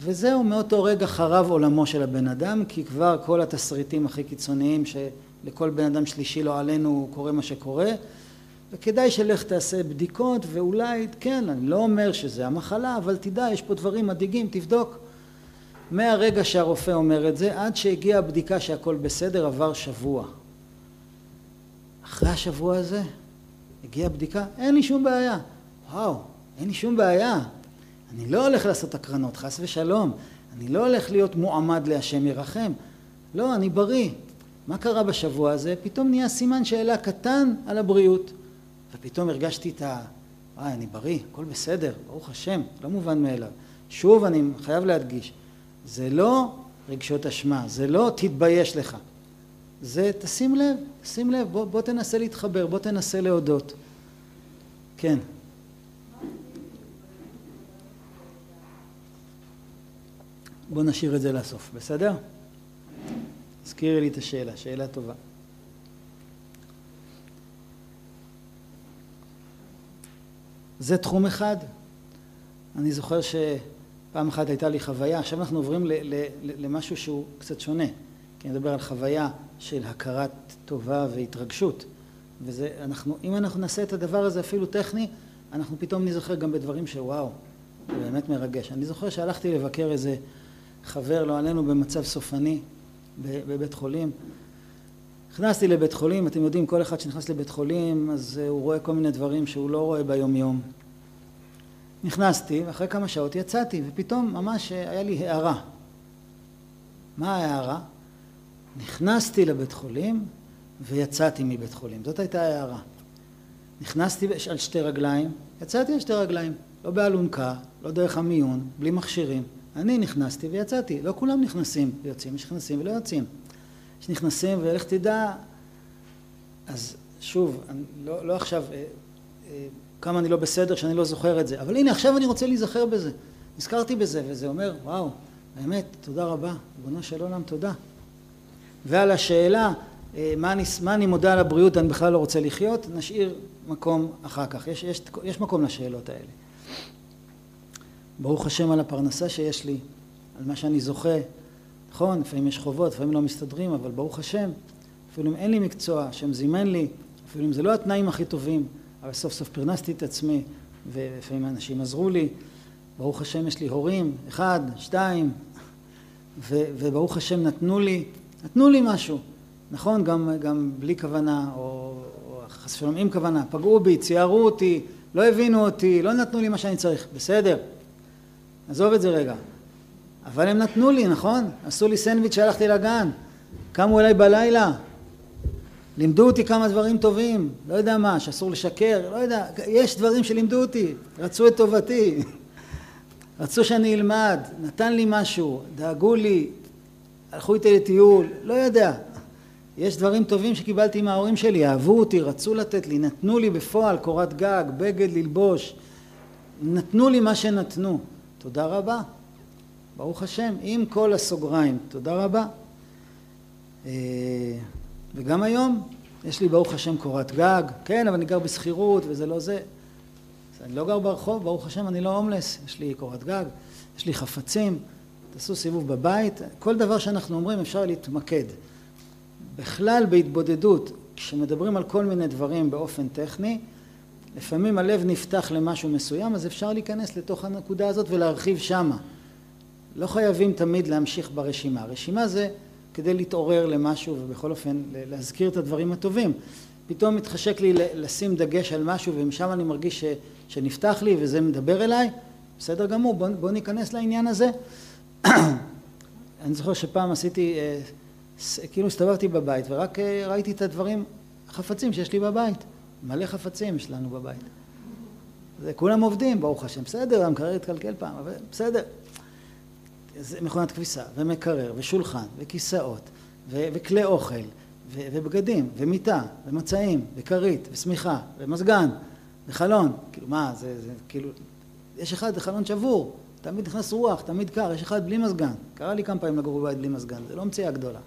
וזהו, מאותו רגע חרב עולמו של הבן אדם, כי כבר כל התסריטים הכי קיצוניים שלכל בן אדם שלישי לא עלינו קורה מה שקורה, וכדאי שלך תעשה בדיקות, ואולי, כן, אני לא אומר שזה המחלה, אבל תדע, יש פה דברים מדאיגים, תבדוק. מהרגע שהרופא אומר את זה, עד שהגיעה הבדיקה שהכל בסדר, עבר שבוע. אחרי השבוע הזה, הגיעה הבדיקה, אין לי שום בעיה. וואו, אין לי שום בעיה. אני לא הולך לעשות הקרנות, חס ושלום. אני לא הולך להיות מועמד להשם ירחם. לא, אני בריא. מה קרה בשבוע הזה? פתאום נהיה סימן שאלה קטן על הבריאות. ופתאום הרגשתי את ה... וואי, אני בריא, הכל בסדר, ברוך השם, לא מובן מאליו. שוב, אני חייב להדגיש, זה לא רגשות אשמה, זה לא תתבייש לך. זה תשים לב, שים לב, בוא, בוא תנסה להתחבר, בוא תנסה להודות. כן. בוא נשאיר את זה לסוף, בסדר? תזכירי לי את השאלה, שאלה טובה. זה תחום אחד. אני זוכר שפעם אחת הייתה לי חוויה, עכשיו אנחנו עוברים למשהו שהוא קצת שונה, כי אני מדבר על חוויה של הכרת טובה והתרגשות, וזה, אנחנו, אם אנחנו נעשה את הדבר הזה אפילו טכני, אנחנו פתאום נזכר גם בדברים שוואו, זה באמת מרגש. אני זוכר שהלכתי לבקר איזה חבר, לא עלינו, במצב סופני בבית חולים. נכנסתי לבית חולים, אתם יודעים, כל אחד שנכנס לבית חולים, אז אה, הוא רואה כל מיני דברים שהוא לא רואה ביום יום. נכנסתי, ואחרי כמה שעות יצאתי, ופתאום ממש אה, היה לי הערה. מה ההערה? נכנסתי לבית חולים ויצאתי מבית חולים. זאת הייתה ההערה. נכנסתי על שתי רגליים, יצאתי על שתי רגליים. לא באלונקה, לא דרך המיון, בלי מכשירים. אני נכנסתי ויצאתי. לא כולם נכנסים ויוצאים, יש נכנסים ולא יוצאים. יש נכנסים ולך תדע, אז שוב, אני לא, לא עכשיו אה, אה, כמה אני לא בסדר שאני לא זוכר את זה, אבל הנה עכשיו אני רוצה להיזכר בזה. נזכרתי בזה, וזה אומר, וואו, באמת, תודה רבה, ריבונו של עולם, תודה. ועל השאלה, אה, מה אני, מה אני מודה על הבריאות, אני בכלל לא רוצה לחיות, נשאיר מקום אחר כך. יש, יש, יש מקום לשאלות האלה. ברוך השם על הפרנסה שיש לי, על מה שאני זוכה. נכון, לפעמים יש חובות, לפעמים לא מסתדרים, אבל ברוך השם, אפילו אם אין לי מקצוע, השם זימן לי, אפילו אם זה לא התנאים הכי טובים, אבל סוף סוף פרנסתי את עצמי, ולפעמים אנשים עזרו לי. ברוך השם יש לי הורים, אחד, שתיים, וברוך השם נתנו לי, נתנו לי משהו, נכון? גם, גם בלי כוונה, או, או חס ושלום עם כוונה, פגעו בי, ציערו אותי, לא הבינו אותי, לא נתנו לי מה שאני צריך, בסדר, עזוב את זה רגע. אבל הם נתנו לי, נכון? עשו לי סנדוויץ' שהלכתי לגן, קמו אליי בלילה, לימדו אותי כמה דברים טובים, לא יודע מה, שאסור לשקר, לא יודע, יש דברים שלימדו אותי, רצו את טובתי, רצו שאני אלמד, נתן לי משהו, דאגו לי, הלכו איתי לטיול, לא יודע. יש דברים טובים שקיבלתי מההורים שלי, אהבו אותי, רצו לתת לי, נתנו לי בפועל קורת גג, בגד ללבוש, נתנו לי מה שנתנו. תודה רבה. ברוך השם, עם כל הסוגריים. תודה רבה. אה, וגם היום יש לי ברוך השם קורת גג, כן, אבל אני גר בשכירות וזה לא זה. אני לא גר ברחוב, ברוך השם, אני לא הומלס, יש לי קורת גג, יש לי חפצים, תעשו סיבוב בבית, כל דבר שאנחנו אומרים אפשר להתמקד. בכלל בהתבודדות, כשמדברים על כל מיני דברים באופן טכני, לפעמים הלב נפתח למשהו מסוים, אז אפשר להיכנס לתוך הנקודה הזאת ולהרחיב שמה. לא חייבים תמיד להמשיך ברשימה. רשימה זה כדי להתעורר למשהו ובכל אופן להזכיר את הדברים הטובים. פתאום מתחשק לי לשים דגש על משהו ומשם אני מרגיש ש, שנפתח לי וזה מדבר אליי, בסדר גמור, בוא, בוא ניכנס לעניין הזה. אני זוכר שפעם עשיתי, אה, כאילו הסתובבתי בבית ורק אה, ראיתי את הדברים, החפצים שיש לי בבית. מלא חפצים יש לנו בבית. כולם עובדים, ברוך השם, בסדר, המקרר התקלקל פעם, אבל בסדר. מכונת כביסה, ומקרר, ושולחן, וכיסאות, ו- וכלי אוכל, ו- ובגדים, ומיטה, ומצעים, וכרית, ושמיכה, ומזגן, וחלון. כאילו, מה, זה, זה כאילו... יש אחד, זה חלון שבור, תמיד נכנס רוח, תמיד קר, יש אחד בלי מזגן. קרה לי כמה פעמים לגור בבית בלי מזגן, זה לא מציאה גדולה.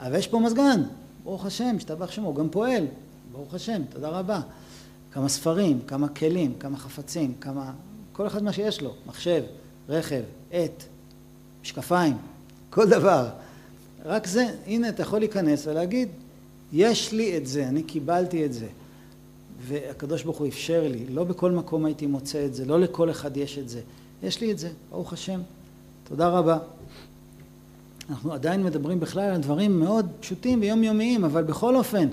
אבל יש פה מזגן, ברוך השם, השתבח שמו, גם פועל, ברוך השם, תודה רבה. כמה ספרים, כמה כלים, כמה חפצים, כמה... כל אחד מה שיש לו, מחשב, רכב, עט, משקפיים, כל דבר. רק זה, הנה אתה יכול להיכנס ולהגיד, יש לי את זה, אני קיבלתי את זה. והקדוש ברוך הוא אפשר לי, לא בכל מקום הייתי מוצא את זה, לא לכל אחד יש את זה. יש לי את זה, ברוך השם. תודה רבה. אנחנו עדיין מדברים בכלל על דברים מאוד פשוטים ויומיומיים, אבל בכל אופן,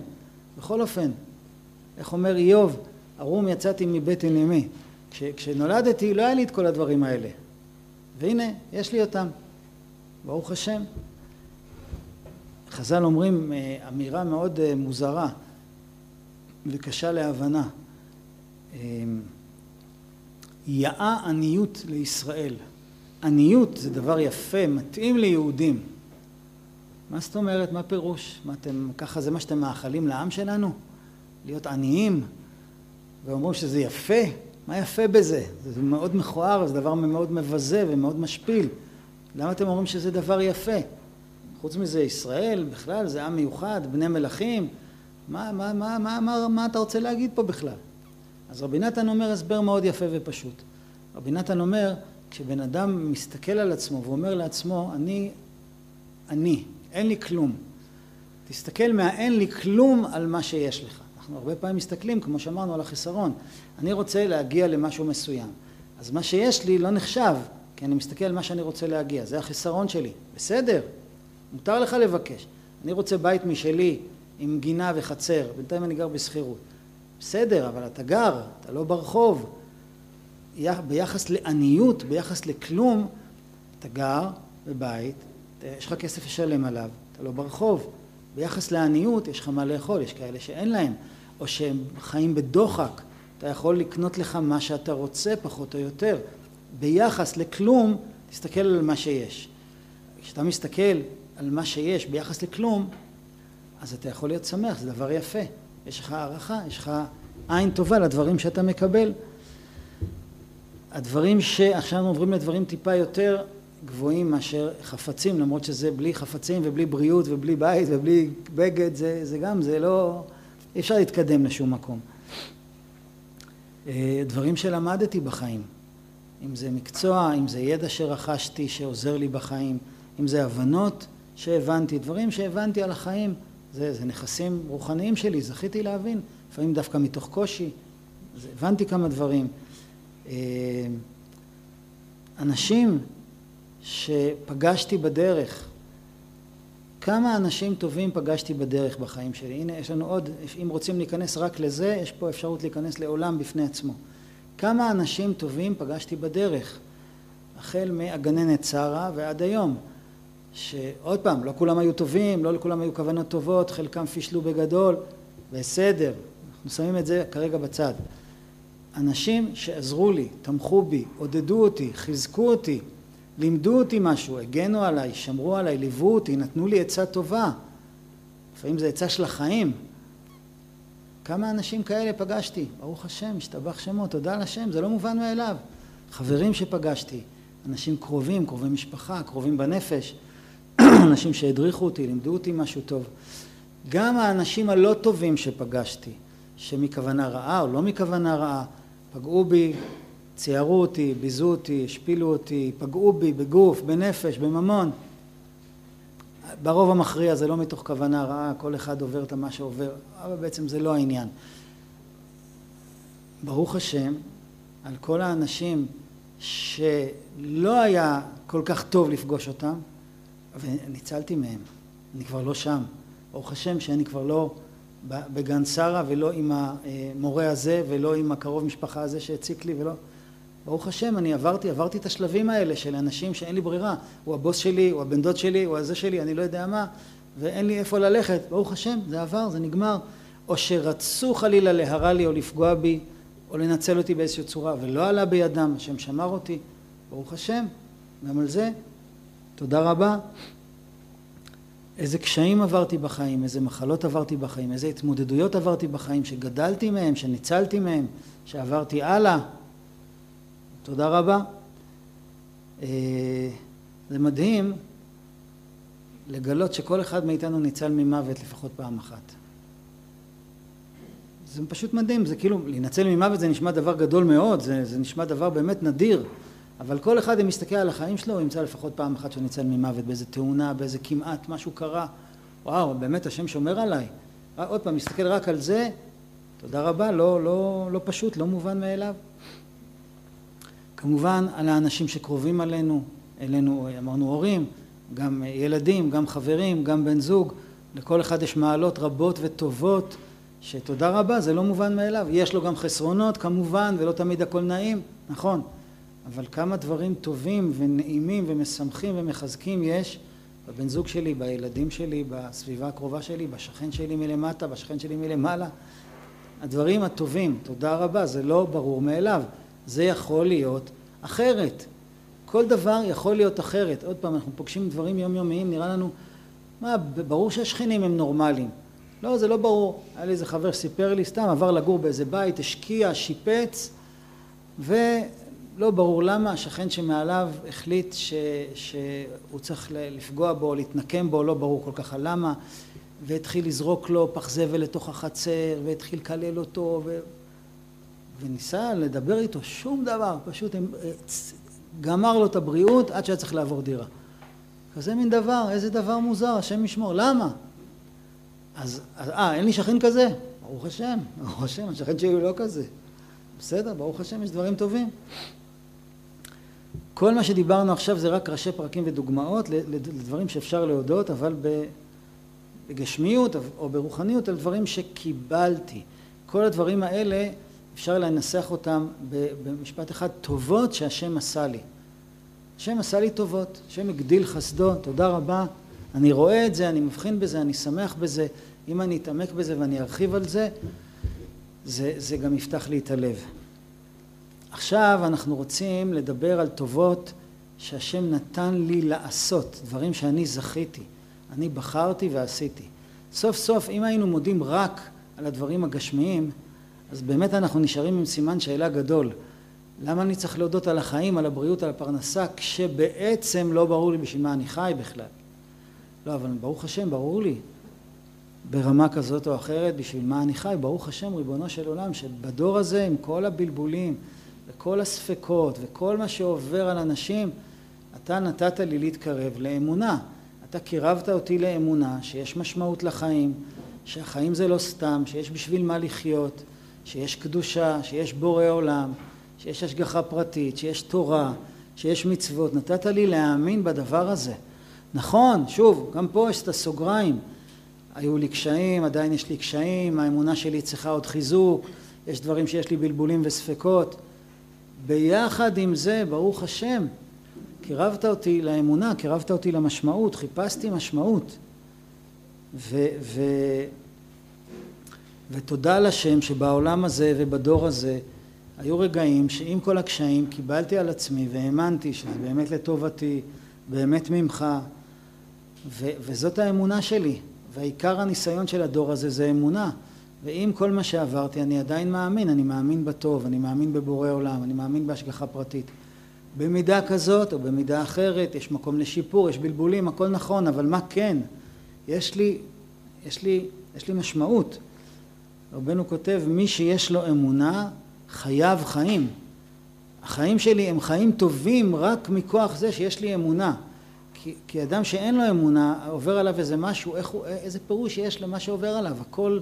בכל אופן, איך אומר איוב, ערום יצאתי מבטן אמי. כש, כשנולדתי לא היה לי את כל הדברים האלה. והנה, יש לי אותם. ברוך השם. חז"ל אומרים אה, אמירה מאוד אה, מוזרה וקשה להבנה. אה, יאה עניות לישראל. עניות זה דבר יפה, מתאים ליהודים. מה זאת אומרת? מה פירוש? מה אתם, ככה זה מה שאתם מאחלים לעם שלנו? להיות עניים? ואומרים שזה יפה? מה יפה בזה? זה מאוד מכוער, זה דבר מאוד מבזה ומאוד משפיל. למה אתם אומרים שזה דבר יפה? חוץ מזה, ישראל בכלל זה עם מיוחד, בני מלכים. מה, מה, מה, מה, מה, מה אתה רוצה להגיד פה בכלל? אז רבי נתן אומר הסבר מאוד יפה ופשוט. רבי נתן אומר, כשבן אדם מסתכל על עצמו ואומר לעצמו, אני, אני, אין לי כלום. תסתכל מהאין לי כלום על מה שיש לך. אנחנו הרבה פעמים מסתכלים, כמו שאמרנו, על החיסרון. אני רוצה להגיע למשהו מסוים. אז מה שיש לי לא נחשב, כי אני מסתכל על מה שאני רוצה להגיע. זה החיסרון שלי. בסדר, מותר לך לבקש. אני רוצה בית משלי עם גינה וחצר, בינתיים אני גר בשכירות. בסדר, אבל אתה גר, אתה לא ברחוב. ביחס לעניות, ביחס לכלום, אתה גר בבית, יש לך כסף לשלם עליו, אתה לא ברחוב. ביחס לעניות, יש לך מה לאכול, יש כאלה שאין להם. או שהם חיים בדוחק, אתה יכול לקנות לך מה שאתה רוצה פחות או יותר. ביחס לכלום, תסתכל על מה שיש. כשאתה מסתכל על מה שיש ביחס לכלום, אז אתה יכול להיות שמח, זה דבר יפה. יש לך הערכה, יש לך עין טובה לדברים שאתה מקבל. הדברים שעכשיו עוברים לדברים טיפה יותר גבוהים מאשר חפצים, למרות שזה בלי חפצים ובלי בריאות ובלי בית ובלי בגד, זה, זה גם, זה לא... אי אפשר להתקדם לשום מקום. אה, דברים שלמדתי בחיים, אם זה מקצוע, אם זה ידע שרכשתי שעוזר לי בחיים, אם זה הבנות שהבנתי, דברים שהבנתי על החיים, זה, זה נכסים רוחניים שלי, זכיתי להבין, לפעמים דווקא מתוך קושי, אז הבנתי כמה דברים. אה, אנשים שפגשתי בדרך. כמה אנשים טובים פגשתי בדרך בחיים שלי. הנה, יש לנו עוד, אם רוצים להיכנס רק לזה, יש פה אפשרות להיכנס לעולם בפני עצמו. כמה אנשים טובים פגשתי בדרך, החל מהגננת שרה ועד היום. שעוד פעם, לא כולם היו טובים, לא לכולם היו כוונות טובות, חלקם פישלו בגדול, בסדר, אנחנו שמים את זה כרגע בצד. אנשים שעזרו לי, תמכו בי, עודדו אותי, חיזקו אותי, לימדו אותי משהו, הגנו עליי, שמרו עליי, ליוו אותי, נתנו לי עצה טובה. לפעמים זה עצה של החיים. כמה אנשים כאלה פגשתי? ברוך השם, השתבח שמו, תודה לשם, זה לא מובן מאליו. חברים שפגשתי, אנשים קרובים, קרובי משפחה, קרובים בנפש, אנשים שהדריכו אותי, לימדו אותי משהו טוב. גם האנשים הלא טובים שפגשתי, שמכוונה רעה או לא מכוונה רעה, פגעו בי, ציירו אותי, ביזו אותי, השפילו אותי, פגעו בי בגוף, בנפש, בממון. ברוב המכריע זה לא מתוך כוונה רעה, כל אחד עובר את מה שעובר, אבל בעצם זה לא העניין. ברוך השם, על כל האנשים שלא היה כל כך טוב לפגוש אותם, וניצלתי מהם, אני כבר לא שם. ברוך השם שאני כבר לא בגן שרה ולא עם המורה הזה ולא עם הקרוב משפחה הזה שהציק לי ולא... ברוך השם אני עברתי, עברתי את השלבים האלה של אנשים שאין לי ברירה, הוא הבוס שלי, הוא הבן דוד שלי, הוא הזה שלי, אני לא יודע מה, ואין לי איפה ללכת, ברוך השם, זה עבר, זה נגמר. או שרצו חלילה להרע לי או לפגוע בי או לנצל אותי באיזושהי צורה ולא עלה בידם, השם שמר אותי, ברוך השם, גם על זה, תודה רבה. איזה קשיים עברתי בחיים, איזה מחלות עברתי בחיים, איזה התמודדויות עברתי בחיים, שגדלתי מהם, שניצלתי מהם, שעברתי הלאה. תודה רבה. אה, זה מדהים לגלות שכל אחד מאיתנו ניצל ממוות לפחות פעם אחת. זה פשוט מדהים, זה כאילו, להינצל ממוות זה נשמע דבר גדול מאוד, זה, זה נשמע דבר באמת נדיר, אבל כל אחד אם מסתכל על החיים שלו, הוא ימצא לפחות פעם אחת שהוא ניצל ממוות, באיזה תאונה, באיזה כמעט, משהו קרה, וואו, באמת השם שומר עליי. אה, עוד פעם, מסתכל רק על זה, תודה רבה, לא, לא, לא פשוט, לא מובן מאליו. כמובן על האנשים שקרובים עלינו, אלינו אמרנו הורים, גם ילדים, גם חברים, גם בן זוג, לכל אחד יש מעלות רבות וטובות שתודה רבה זה לא מובן מאליו, יש לו גם חסרונות כמובן ולא תמיד הכל נעים, נכון, אבל כמה דברים טובים ונעימים ומשמחים ומחזקים יש בבן זוג שלי, בילדים שלי, בסביבה הקרובה שלי, בשכן שלי מלמטה, בשכן שלי מלמעלה, הדברים הטובים, תודה רבה, זה לא ברור מאליו, זה יכול להיות אחרת. כל דבר יכול להיות אחרת. עוד פעם, אנחנו פוגשים דברים יומיומיים, נראה לנו, מה, ברור שהשכנים הם נורמליים. לא, זה לא ברור. היה לי איזה חבר שסיפר לי, סתם עבר לגור באיזה בית, השקיע, שיפץ, ולא ברור למה השכן שמעליו החליט ש, שהוא צריך לפגוע בו, להתנקם בו, לא ברור כל כך הלמה, והתחיל לזרוק לו פח זבל לתוך החצר, והתחיל לקלל אותו, ו... וניסה לדבר איתו, שום דבר, פשוט הם, גמר לו את הבריאות עד שהיה צריך לעבור דירה. כזה מין דבר, איזה דבר מוזר, השם ישמור, למה? אז, אה, אין לי שכן כזה? ברוך השם, ברוך השם, השכן שלי הוא לא כזה. בסדר, ברוך השם, יש דברים טובים. כל מה שדיברנו עכשיו זה רק ראשי פרקים ודוגמאות לדברים שאפשר להודות, אבל בגשמיות או ברוחניות על דברים שקיבלתי. כל הדברים האלה אפשר לנסח אותם במשפט אחד, טובות שהשם עשה לי. השם עשה לי טובות, השם הגדיל חסדו, תודה רבה, אני רואה את זה, אני מבחין בזה, אני שמח בזה, אם אני אתעמק בזה ואני ארחיב על זה, זה, זה גם יפתח לי את הלב. עכשיו אנחנו רוצים לדבר על טובות שהשם נתן לי לעשות, דברים שאני זכיתי, אני בחרתי ועשיתי. סוף סוף אם היינו מודים רק על הדברים הגשמיים, אז באמת אנחנו נשארים עם סימן שאלה גדול. למה אני צריך להודות על החיים, על הבריאות, על הפרנסה, כשבעצם לא ברור לי בשביל מה אני חי בכלל? לא, אבל ברוך השם, ברור לי, ברמה כזאת או אחרת, בשביל מה אני חי. ברוך השם, ריבונו של עולם, שבדור הזה, עם כל הבלבולים, וכל הספקות, וכל מה שעובר על אנשים, אתה נתת לי להתקרב לאמונה. אתה קירבת אותי לאמונה, שיש משמעות לחיים, שהחיים זה לא סתם, שיש בשביל מה לחיות, שיש קדושה, שיש בורא עולם, שיש השגחה פרטית, שיש תורה, שיש מצוות, נתת לי להאמין בדבר הזה. נכון, שוב, גם פה יש את הסוגריים. היו לי קשיים, עדיין יש לי קשיים, האמונה שלי צריכה עוד חיזוק, יש דברים שיש לי בלבולים וספקות. ביחד עם זה, ברוך השם, קירבת אותי לאמונה, קירבת אותי למשמעות, חיפשתי משמעות. ו, ו, ותודה לשם שבעולם הזה ובדור הזה היו רגעים שעם כל הקשיים קיבלתי על עצמי והאמנתי שזה באמת לטובתי, באמת ממך, ו, וזאת האמונה שלי. ועיקר הניסיון של הדור הזה זה אמונה. ועם כל מה שעברתי אני עדיין מאמין, אני מאמין בטוב, אני מאמין בבורא עולם, אני מאמין בהשגחה פרטית. במידה כזאת או במידה אחרת, יש מקום לשיפור, יש בלבולים, הכל נכון, אבל מה כן? יש לי, יש לי, יש לי משמעות. רבנו כותב, מי שיש לו אמונה חייב חיים. החיים שלי הם חיים טובים רק מכוח זה שיש לי אמונה. כי, כי אדם שאין לו אמונה, עובר עליו איזה משהו, איך הוא, איזה פירוש יש למה שעובר עליו. הכל,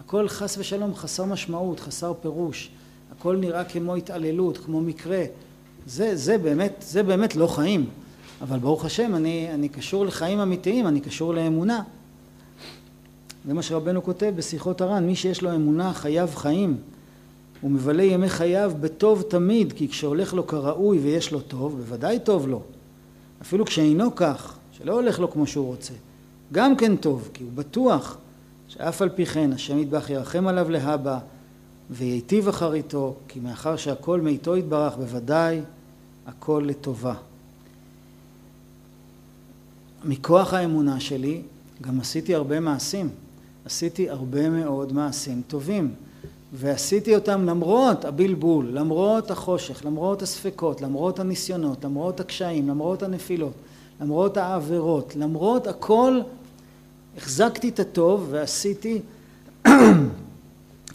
הכל חס ושלום חסר משמעות, חסר פירוש. הכל נראה כמו התעללות, כמו מקרה. זה, זה, באמת, זה באמת לא חיים. אבל ברוך השם, אני, אני קשור לחיים אמיתיים, אני קשור לאמונה. זה מה שרבנו כותב בשיחות הר"ן, מי שיש לו אמונה חייב חיים. הוא מבלה ימי חייו בטוב תמיד, כי כשהולך לו כראוי ויש לו טוב, בוודאי טוב לו. אפילו כשאינו כך, שלא הולך לו כמו שהוא רוצה, גם כן טוב, כי הוא בטוח שאף על פי כן השם ידבח ירחם עליו להבא וייטיב אחריתו, כי מאחר שהכל מאיתו יתברך, בוודאי הכל לטובה. מכוח האמונה שלי גם עשיתי הרבה מעשים, עשיתי הרבה מאוד מעשים טובים. ועשיתי אותם למרות הבלבול, למרות החושך, למרות הספקות, למרות הניסיונות, למרות הקשיים, למרות הנפילות, למרות העבירות, למרות הכל החזקתי את הטוב ועשיתי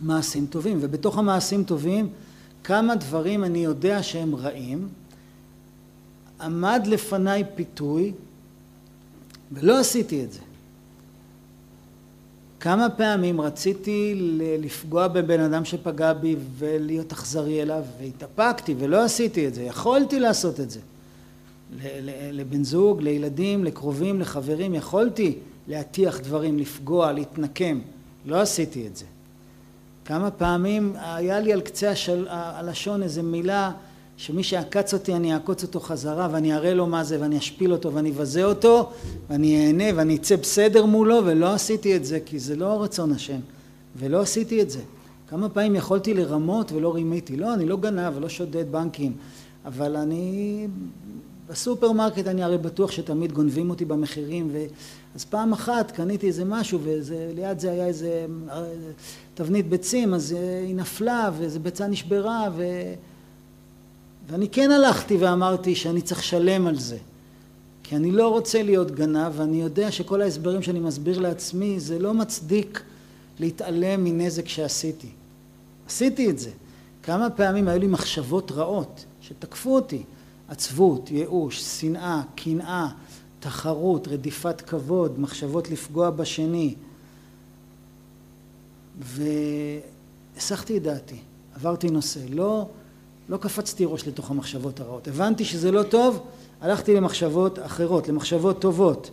מעשים טובים ובתוך המעשים טובים כמה דברים אני יודע שהם רעים עמד לפניי פיתוי ולא עשיתי את זה כמה פעמים רציתי לפגוע בבן אדם שפגע בי ולהיות אכזרי אליו והתאפקתי ולא עשיתי את זה, יכולתי לעשות את זה לבן זוג, לילדים, לקרובים, לחברים, יכולתי להטיח דברים, לפגוע, להתנקם, לא עשיתי את זה. כמה פעמים היה לי על קצה השל... הלשון איזה מילה שמי שעקץ אותי אני אעקוץ אותו חזרה ואני אראה לו מה זה ואני אשפיל אותו ואני אבזה אותו ואני אהנה ואני אצא בסדר מולו ולא עשיתי את זה כי זה לא רצון השם ולא עשיתי את זה. כמה פעמים יכולתי לרמות ולא רימיתי. לא, אני לא גנב ולא שודד בנקים אבל אני בסופרמרקט אני הרי בטוח שתמיד גונבים אותי במחירים ו... אז פעם אחת קניתי איזה משהו וליד זה היה איזה תבנית ביצים אז היא נפלה ואיזה ביצה נשברה ו... ואני כן הלכתי ואמרתי שאני צריך לשלם על זה. כי אני לא רוצה להיות גנב ואני יודע שכל ההסברים שאני מסביר לעצמי זה לא מצדיק להתעלם מנזק שעשיתי. עשיתי את זה. כמה פעמים היו לי מחשבות רעות שתקפו אותי. עצבות, ייאוש, שנאה, קנאה, תחרות, רדיפת כבוד, מחשבות לפגוע בשני. והסחתי את דעתי, עברתי נושא, לא לא קפצתי ראש לתוך המחשבות הרעות. הבנתי שזה לא טוב, הלכתי למחשבות אחרות, למחשבות טובות.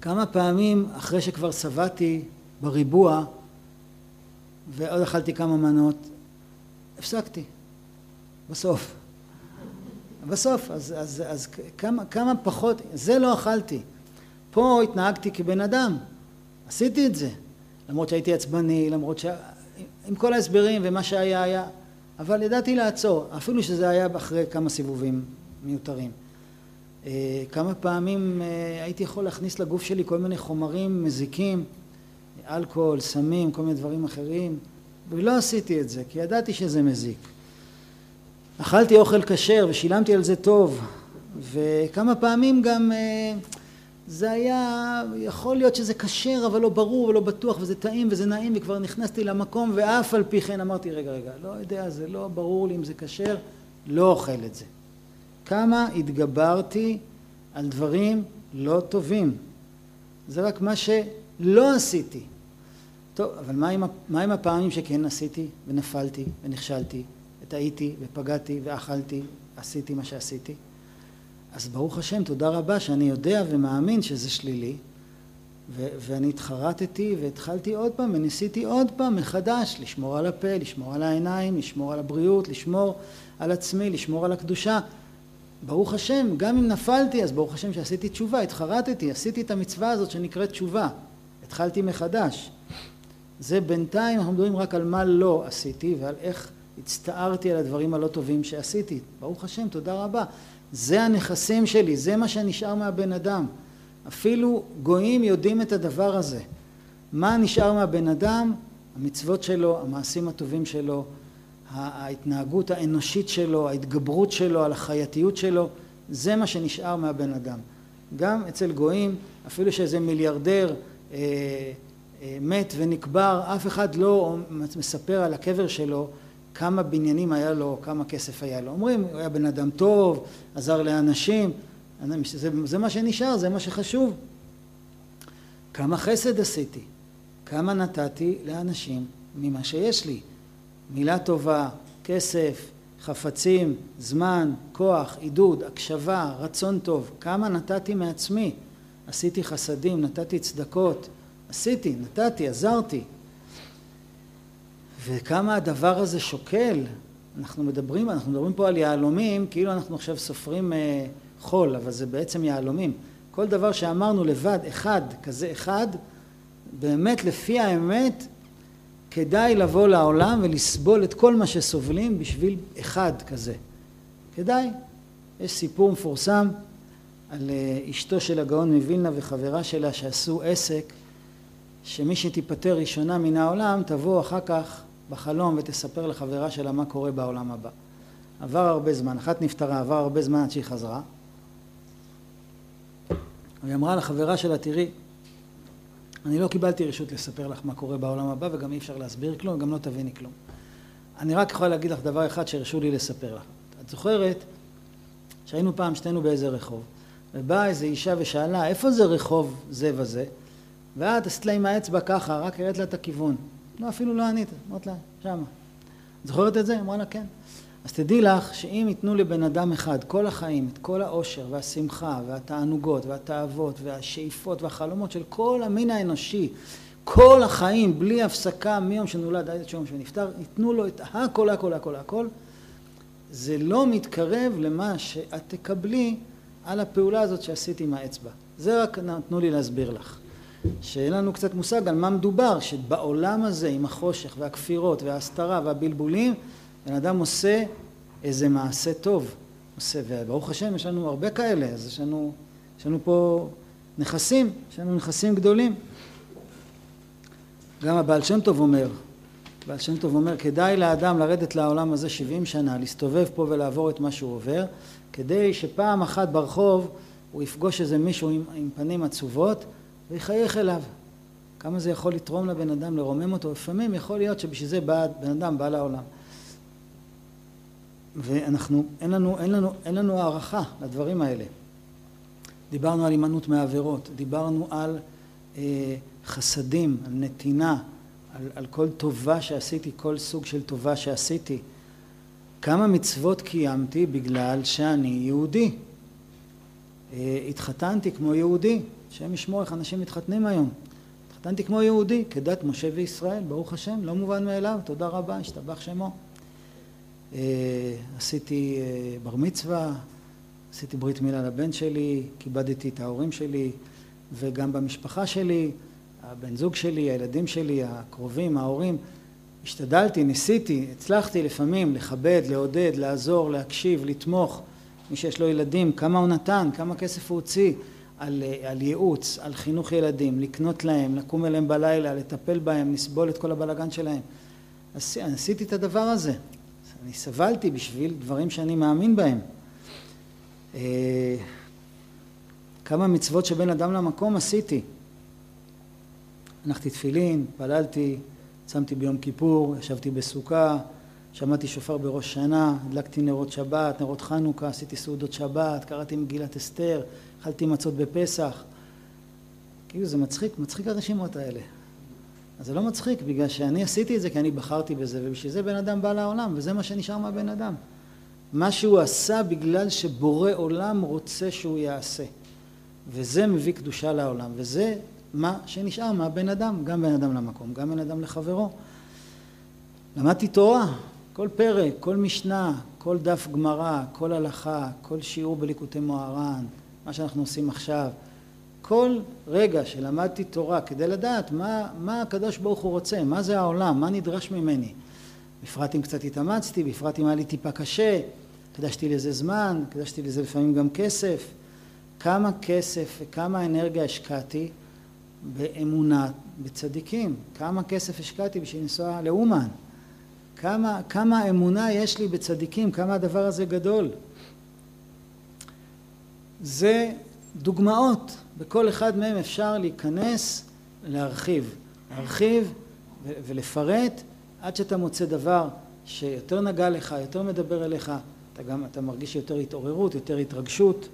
כמה פעמים אחרי שכבר שבעתי בריבוע ועוד אכלתי כמה מנות, הפסקתי. בסוף. בסוף, אז, אז, אז כמה, כמה פחות, זה לא אכלתי. פה התנהגתי כבן אדם, עשיתי את זה. למרות שהייתי עצבני, למרות ש... עם כל ההסברים ומה שהיה היה. אבל ידעתי לעצור, אפילו שזה היה אחרי כמה סיבובים מיותרים. אה, כמה פעמים אה, הייתי יכול להכניס לגוף שלי כל מיני חומרים מזיקים, אלכוהול, סמים, כל מיני דברים אחרים, ולא עשיתי את זה, כי ידעתי שזה מזיק. אכלתי אוכל כשר ושילמתי על זה טוב, וכמה פעמים גם אה, זה היה, יכול להיות שזה כשר אבל לא ברור ולא בטוח וזה טעים וזה נעים וכבר נכנסתי למקום ואף על פי כן אמרתי רגע רגע לא יודע זה לא ברור לי אם זה כשר לא אוכל את זה. כמה התגברתי על דברים לא טובים זה רק מה שלא עשיתי. טוב אבל מה עם, מה עם הפעמים שכן עשיתי ונפלתי ונכשלתי וטעיתי ופגעתי ואכלתי עשיתי מה שעשיתי. אז ברוך השם, תודה רבה שאני יודע ומאמין שזה שלילי, ו- ואני התחרטתי והתחלתי עוד פעם וניסיתי עוד פעם מחדש לשמור על הפה, לשמור על העיניים, לשמור על הבריאות, לשמור על עצמי, לשמור על הקדושה. ברוך השם, גם אם נפלתי, אז ברוך השם שעשיתי תשובה, התחרטתי, עשיתי את המצווה הזאת שנקראת תשובה. התחלתי מחדש. זה בינתיים אנחנו מדברים רק על מה לא עשיתי ועל איך הצטערתי על הדברים הלא טובים שעשיתי. ברוך השם, תודה רבה. זה הנכסים שלי, זה מה שנשאר מהבן אדם. אפילו גויים יודעים את הדבר הזה. מה נשאר מהבן אדם? המצוות שלו, המעשים הטובים שלו, ההתנהגות האנושית שלו, ההתגברות שלו על החייתיות שלו, זה מה שנשאר מהבן אדם. גם אצל גויים, אפילו שאיזה מיליארדר אה, אה, מת ונקבר, אף אחד לא מספר על הקבר שלו כמה בניינים היה לו, כמה כסף היה לו. אומרים, הוא היה בן אדם טוב, עזר לאנשים, זה, זה מה שנשאר, זה מה שחשוב. כמה חסד עשיתי, כמה נתתי לאנשים ממה שיש לי. מילה טובה, כסף, חפצים, זמן, כוח, עידוד, הקשבה, רצון טוב, כמה נתתי מעצמי. עשיתי חסדים, נתתי צדקות, עשיתי, נתתי, עזרתי. וכמה הדבר הזה שוקל, אנחנו מדברים, אנחנו מדברים פה על יהלומים, כאילו אנחנו עכשיו סופרים אה, חול, אבל זה בעצם יהלומים. כל דבר שאמרנו לבד, אחד, כזה אחד, באמת לפי האמת, כדאי לבוא לעולם ולסבול את כל מה שסובלים בשביל אחד כזה. כדאי. יש סיפור מפורסם על אה, אשתו של הגאון מווילנה וחברה שלה שעשו עסק שמי שתיפטר ראשונה מן העולם תבוא אחר כך בחלום ותספר לחברה שלה מה קורה בעולם הבא. עבר הרבה זמן, אחת נפטרה, עבר הרבה זמן עד שהיא חזרה. והיא אמרה לחברה שלה, תראי, אני לא קיבלתי רשות לספר לך מה קורה בעולם הבא וגם אי אפשר להסביר כלום, גם לא תביני כלום. אני רק יכולה להגיד לך דבר אחד שהרשו לי לספר לך. את זוכרת שהיינו פעם שתינו באיזה רחוב, ובאה איזו אישה ושאלה, איפה זה רחוב זה וזה? ואת עשית לה עם האצבע ככה, רק הראית לה את הכיוון. לא, אפילו לא ענית, אמרת לה, שמה. זוכרת את זה? אמרה לה, כן. אז תדעי לך שאם ייתנו לבן אדם אחד כל החיים, את כל העושר והשמחה והתענוגות והתאוות והשאיפות והחלומות של כל המין האנושי, כל החיים בלי הפסקה מיום שנולד עד יום שנפטר, ייתנו לו את הכל הכל הכל הכל, זה לא מתקרב למה שאת תקבלי על הפעולה הזאת שעשית עם האצבע. זה רק נתנו לי להסביר לך. שיהיה לנו קצת מושג על מה מדובר, שבעולם הזה עם החושך והכפירות וההסתרה והבלבולים, בן אדם עושה איזה מעשה טוב. עושה, וברוך השם יש לנו הרבה כאלה, אז יש לנו, יש לנו פה נכסים, יש לנו נכסים גדולים. גם הבעל שם טוב אומר, בעל שם טוב אומר, כדאי לאדם לרדת לעולם הזה 70 שנה, להסתובב פה ולעבור את מה שהוא עובר, כדי שפעם אחת ברחוב הוא יפגוש איזה מישהו עם, עם פנים עצובות ויחייך אליו. כמה זה יכול לתרום לבן אדם, לרומם אותו. לפעמים יכול להיות שבשביל זה בא, בן אדם בא לעולם. ואנחנו, אין לנו, אין לנו, אין לנו הערכה לדברים האלה. דיברנו על הימנעות מעבירות, דיברנו על אה, חסדים, על נתינה, על, על כל טובה שעשיתי, כל סוג של טובה שעשיתי. כמה מצוות קיימתי בגלל שאני יהודי. אה, התחתנתי כמו יהודי, השם ישמור איך אנשים מתחתנים היום. התחתנתי כמו יהודי, כדת משה וישראל, ברוך השם, לא מובן מאליו, תודה רבה, השתבח שמו. אה, עשיתי אה, בר מצווה, עשיתי ברית מילה לבן שלי, כיבדתי את ההורים שלי, וגם במשפחה שלי, הבן זוג שלי, הילדים שלי, הקרובים, ההורים. השתדלתי, ניסיתי, הצלחתי לפעמים לכבד, לעודד, לעזור, להקשיב, לתמוך. מי שיש לו ילדים, כמה הוא נתן, כמה כסף הוא הוציא. על, על ייעוץ, על חינוך ילדים, לקנות להם, לקום אליהם בלילה, לטפל בהם, לסבול את כל הבלגן שלהם. עשיתי את הדבר הזה. אני סבלתי בשביל דברים שאני מאמין בהם. אה, כמה מצוות שבין אדם למקום עשיתי. הנחתי תפילין, פללתי, צמתי ביום כיפור, ישבתי בסוכה, שמעתי שופר בראש שנה, הדלקתי נרות שבת, נרות חנוכה, עשיתי סעודות שבת, קראתי מגילת אסתר, אכלתי מצות בפסח. כאילו זה מצחיק, מצחיק הרשימות האלה. אז זה לא מצחיק, בגלל שאני עשיתי את זה כי אני בחרתי בזה, ובשביל זה בן אדם בא לעולם, וזה מה שנשאר מהבן אדם. מה שהוא עשה בגלל שבורא עולם רוצה שהוא יעשה. וזה מביא קדושה לעולם, וזה מה שנשאר מהבן אדם, גם בן אדם למקום, גם בן אדם לחברו. למדתי תורה, כל פרק, כל משנה, כל דף גמרא, כל הלכה, כל שיעור בליקוטי מוהר"ן, מה שאנחנו עושים עכשיו, כל רגע שלמדתי תורה כדי לדעת מה, מה הקדוש ברוך הוא רוצה, מה זה העולם, מה נדרש ממני. בפרט אם קצת התאמצתי, בפרט אם היה לי טיפה קשה, הקדשתי לזה זמן, הקדשתי לזה לפעמים גם כסף. כמה כסף וכמה אנרגיה השקעתי באמונה בצדיקים, כמה כסף השקעתי בשביל לנסוע לאומן, כמה, כמה אמונה יש לי בצדיקים, כמה הדבר הזה גדול. זה דוגמאות, בכל אחד מהם אפשר להיכנס, להרחיב, להרחיב ולפרט עד שאתה מוצא דבר שיותר נגע לך, יותר מדבר אליך, אתה גם, אתה מרגיש יותר התעוררות, יותר התרגשות.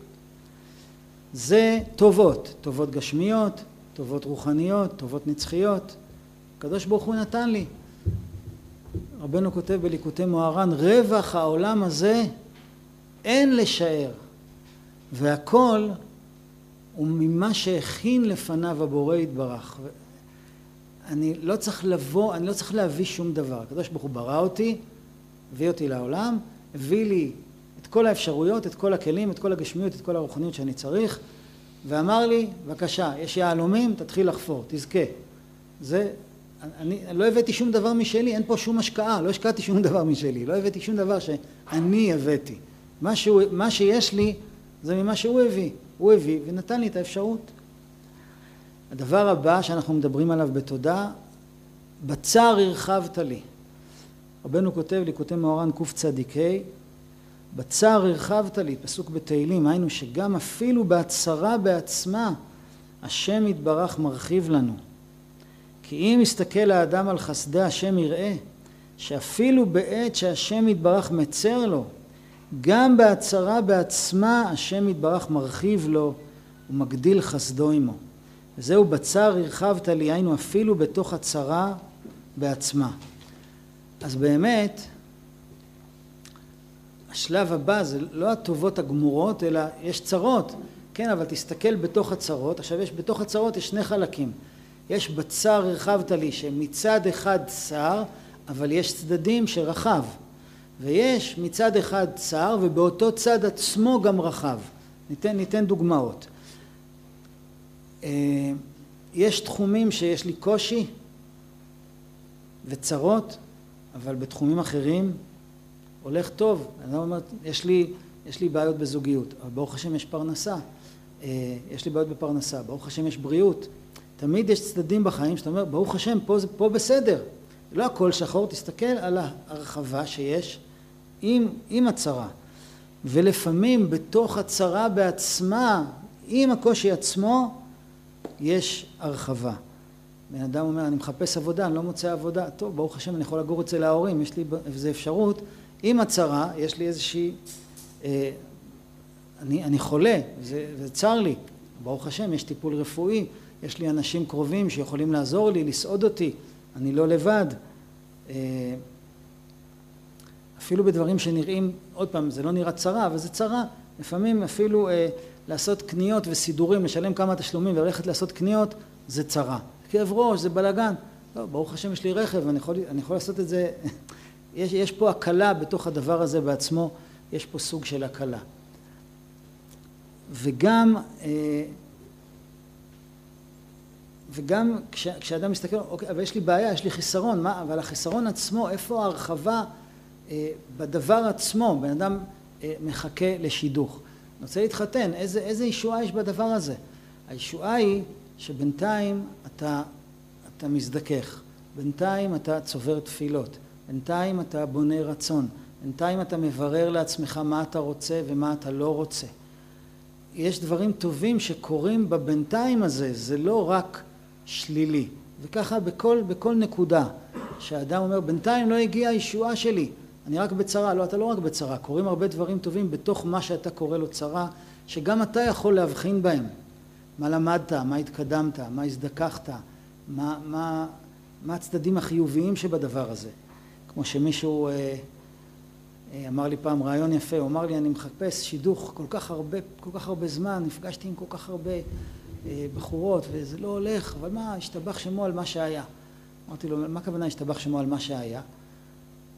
זה טובות, טובות גשמיות, טובות רוחניות, טובות נצחיות. הקדוש ברוך הוא נתן לי. רבנו כותב בליקוטי מוהר"ן, רווח העולם הזה אין לשער, והכל הוא ממה שהכין לפניו הבורא יתברך. אני לא צריך לבוא, אני לא צריך להביא שום דבר. הקדוש ברוך הוא ברא אותי, הביא אותי לעולם, הביא לי את כל האפשרויות, את כל הכלים, את כל הגשמיות, את כל הרוחניות שאני צריך, ואמר לי, בבקשה, יש יהלומים, תתחיל לחפור, תזכה. זה, אני לא הבאתי שום דבר משלי, אין פה שום השקעה, לא השקעתי שום דבר משלי, לא הבאתי שום דבר שאני הבאתי. מה, שהוא, מה שיש לי זה ממה שהוא הביא. הוא הביא ונתן לי את האפשרות. הדבר הבא שאנחנו מדברים עליו בתודה, בצר הרחבת לי. רבנו כותב לי, כותב מאורן קצ"ה, בצר הרחבת לי, פסוק בתהילים, היינו שגם אפילו בהצהרה בעצמה, השם יתברך מרחיב לנו. כי אם יסתכל האדם על חסדי השם יראה, שאפילו בעת שהשם יתברך מצר לו, גם בהצהרה בעצמה השם יתברך מרחיב לו ומגדיל חסדו עמו. וזהו בצר הרחבת לי, היינו אפילו בתוך הצרה בעצמה. אז באמת, השלב הבא זה לא הטובות הגמורות, אלא יש צרות, כן, אבל תסתכל בתוך הצרות, עכשיו יש בתוך הצרות יש שני חלקים, יש בצר הרחבת לי שמצד אחד צר, אבל יש צדדים שרחב, ויש מצד אחד צר ובאותו צד עצמו גם רחב. ניתן, ניתן דוגמאות. אה, יש תחומים שיש לי קושי וצרות, אבל בתחומים אחרים הולך טוב. אני אומר, יש לי, יש לי בעיות בזוגיות, אבל ברוך השם יש פרנסה. אה, יש לי בעיות בפרנסה, ברוך השם יש בריאות. תמיד יש צדדים בחיים שאתה אומר, ברוך השם, פה, פה בסדר. לא הכל שחור, תסתכל על ההרחבה שיש עם, עם הצרה. ולפעמים בתוך הצרה בעצמה, עם הקושי עצמו, יש הרחבה. בן אדם אומר, אני מחפש עבודה, אני לא מוצא עבודה. טוב, ברוך השם, אני יכול לגור אצל ההורים, יש לי איזו אפשרות. עם הצרה, יש לי איזושהי... אה, אני, אני חולה, זה, זה צר לי. ברוך השם, יש טיפול רפואי, יש לי אנשים קרובים שיכולים לעזור לי, לסעוד אותי, אני לא לבד. אה, אפילו בדברים שנראים, עוד פעם, זה לא נראה צרה, אבל זה צרה. לפעמים אפילו אה, לעשות קניות וסידורים, לשלם כמה תשלומים וללכת לעשות קניות, זה צרה. כאב ראש, זה בלאגן. לא, ברוך השם יש לי רכב, אני יכול, אני יכול לעשות את זה. יש, יש פה הקלה בתוך הדבר הזה בעצמו, יש פה סוג של הקלה. וגם, אה, וגם כש, כשאדם מסתכל, אוקיי, אבל יש לי בעיה, יש לי חיסרון, מה, אבל החיסרון עצמו, איפה ההרחבה אה, בדבר עצמו, בן אדם אה, מחכה לשידוך. אני רוצה להתחתן, איזה, איזה ישועה יש בדבר הזה? הישועה היא שבינתיים אתה, אתה מזדכך, בינתיים אתה צובר תפילות, בינתיים אתה בונה רצון, בינתיים אתה מברר לעצמך מה אתה רוצה ומה אתה לא רוצה. יש דברים טובים שקורים בבינתיים הזה, זה לא רק שלילי. וככה בכל, בכל נקודה שהאדם אומר, בינתיים לא הגיעה הישועה שלי, אני רק בצרה, לא, אתה לא רק בצרה, קורים הרבה דברים טובים בתוך מה שאתה קורא לו צרה, שגם אתה יכול להבחין בהם. מה למדת, מה התקדמת, מה הזדככת, מה, מה, מה הצדדים החיוביים שבדבר הזה. כמו שמישהו אה, אמר לי פעם רעיון יפה, הוא אמר לי אני מחפש שידוך כל כך הרבה, כל כך הרבה זמן, נפגשתי עם כל כך הרבה בחורות וזה לא הולך, אבל מה, השתבח שמו על מה שהיה. אמרתי לו, מה הכוונה השתבח שמו על מה שהיה?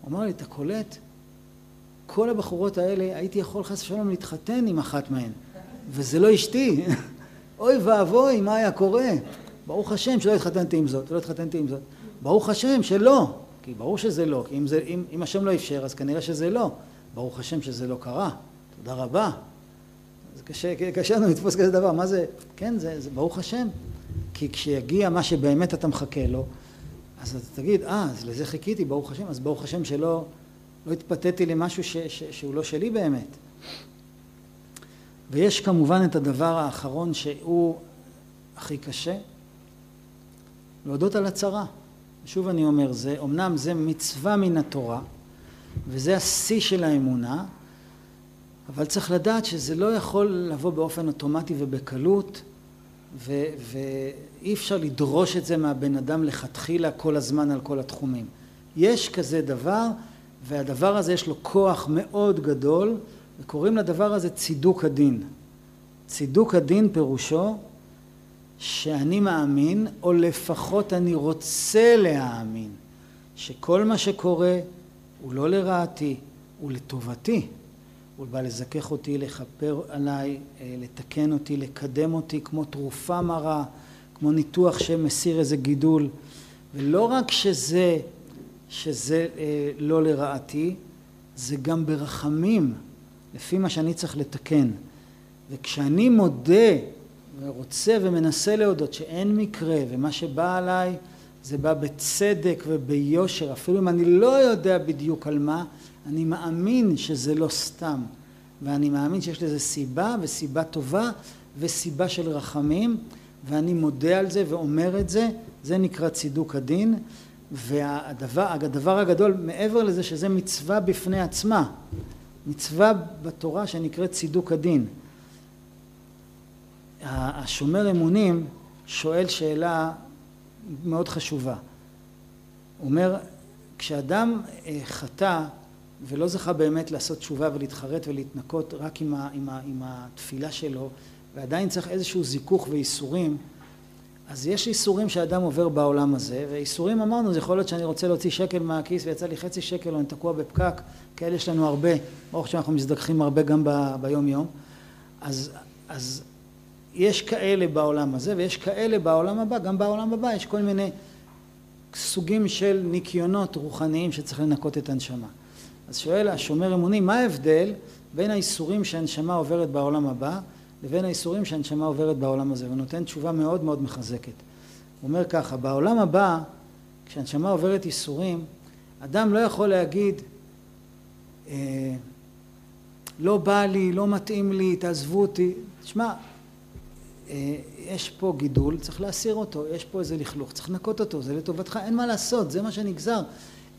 הוא אמר לי, אתה קולט? כל הבחורות האלה, הייתי יכול חס ושלום להתחתן עם אחת מהן, וזה לא אשתי. אוי ואבוי, מה היה קורה? ברוך השם שלא התחתנתי עם זאת, ולא התחתנתי עם זאת. ברוך השם שלא, כי ברור שזה לא, כי אם, זה, אם, אם השם לא אפשר, אז כנראה שזה לא. ברוך השם שזה לא קרה, תודה רבה. קשה, קשה לנו לתפוס כזה דבר, מה זה, כן, זה, זה ברוך השם. כי כשיגיע מה שבאמת אתה מחכה לו, אז אתה תגיד, אה, אז לזה חיכיתי, ברוך השם, אז ברוך השם שלא לא התפתיתי למשהו ש, ש, שהוא לא שלי באמת. ויש כמובן את הדבר האחרון שהוא הכי קשה, להודות על הצרה. שוב אני אומר, זה, אמנם זה מצווה מן התורה, וזה השיא של האמונה, אבל צריך לדעת שזה לא יכול לבוא באופן אוטומטי ובקלות, ו, ואי אפשר לדרוש את זה מהבן אדם לכתחילה כל הזמן על כל התחומים. יש כזה דבר, והדבר הזה יש לו כוח מאוד גדול, וקוראים לדבר הזה צידוק הדין. צידוק הדין פירושו שאני מאמין, או לפחות אני רוצה להאמין, שכל מה שקורה הוא לא לרעתי, הוא לטובתי. הוא בא לזכך אותי, לכפר עליי, אה, לתקן אותי, לקדם אותי כמו תרופה מרה, כמו ניתוח שמסיר איזה גידול. ולא רק שזה, שזה אה, לא לרעתי, זה גם ברחמים, לפי מה שאני צריך לתקן. וכשאני מודה ורוצה ומנסה להודות שאין מקרה ומה שבא עליי זה בא בצדק וביושר, אפילו אם אני לא יודע בדיוק על מה, אני מאמין שזה לא סתם, ואני מאמין שיש לזה סיבה וסיבה טובה וסיבה של רחמים, ואני מודה על זה ואומר את זה, זה נקרא צידוק הדין, והדבר הגדול מעבר לזה שזה מצווה בפני עצמה, מצווה בתורה שנקראת צידוק הדין. השומר אמונים שואל שאלה מאוד חשובה. הוא אומר, כשאדם אה, חטא ולא זכה באמת לעשות תשובה ולהתחרט ולהתנקות רק עם, ה, עם, ה, עם התפילה שלו, ועדיין צריך איזשהו זיכוך ואיסורים, אז יש איסורים שאדם עובר בעולם הזה, ואיסורים אמרנו, זה יכול להיות שאני רוצה להוציא שקל מהכיס ויצא לי חצי שקל או אני תקוע בפקק, כאלה יש לנו הרבה, ברוך השם אנחנו מזדככים הרבה גם ב, ביום יום, אז, אז יש כאלה בעולם הזה ויש כאלה בעולם הבא, גם בעולם הבא יש כל מיני סוגים של ניקיונות רוחניים שצריך לנקות את הנשמה. אז שואל השומר אמונים, מה ההבדל בין האיסורים שהנשמה עוברת בעולם הבא לבין האיסורים שהנשמה עוברת בעולם הזה? הוא נותן תשובה מאוד מאוד מחזקת. הוא אומר ככה, בעולם הבא, כשהנשמה עוברת איסורים, אדם לא יכול להגיד, אה, לא בא לי, לא מתאים לי, תעזבו אותי. תשמע, אה, יש פה גידול, צריך להסיר אותו, יש פה איזה לכלוך, צריך לנקות אותו, זה לטובתך, אין מה לעשות, זה מה שנגזר.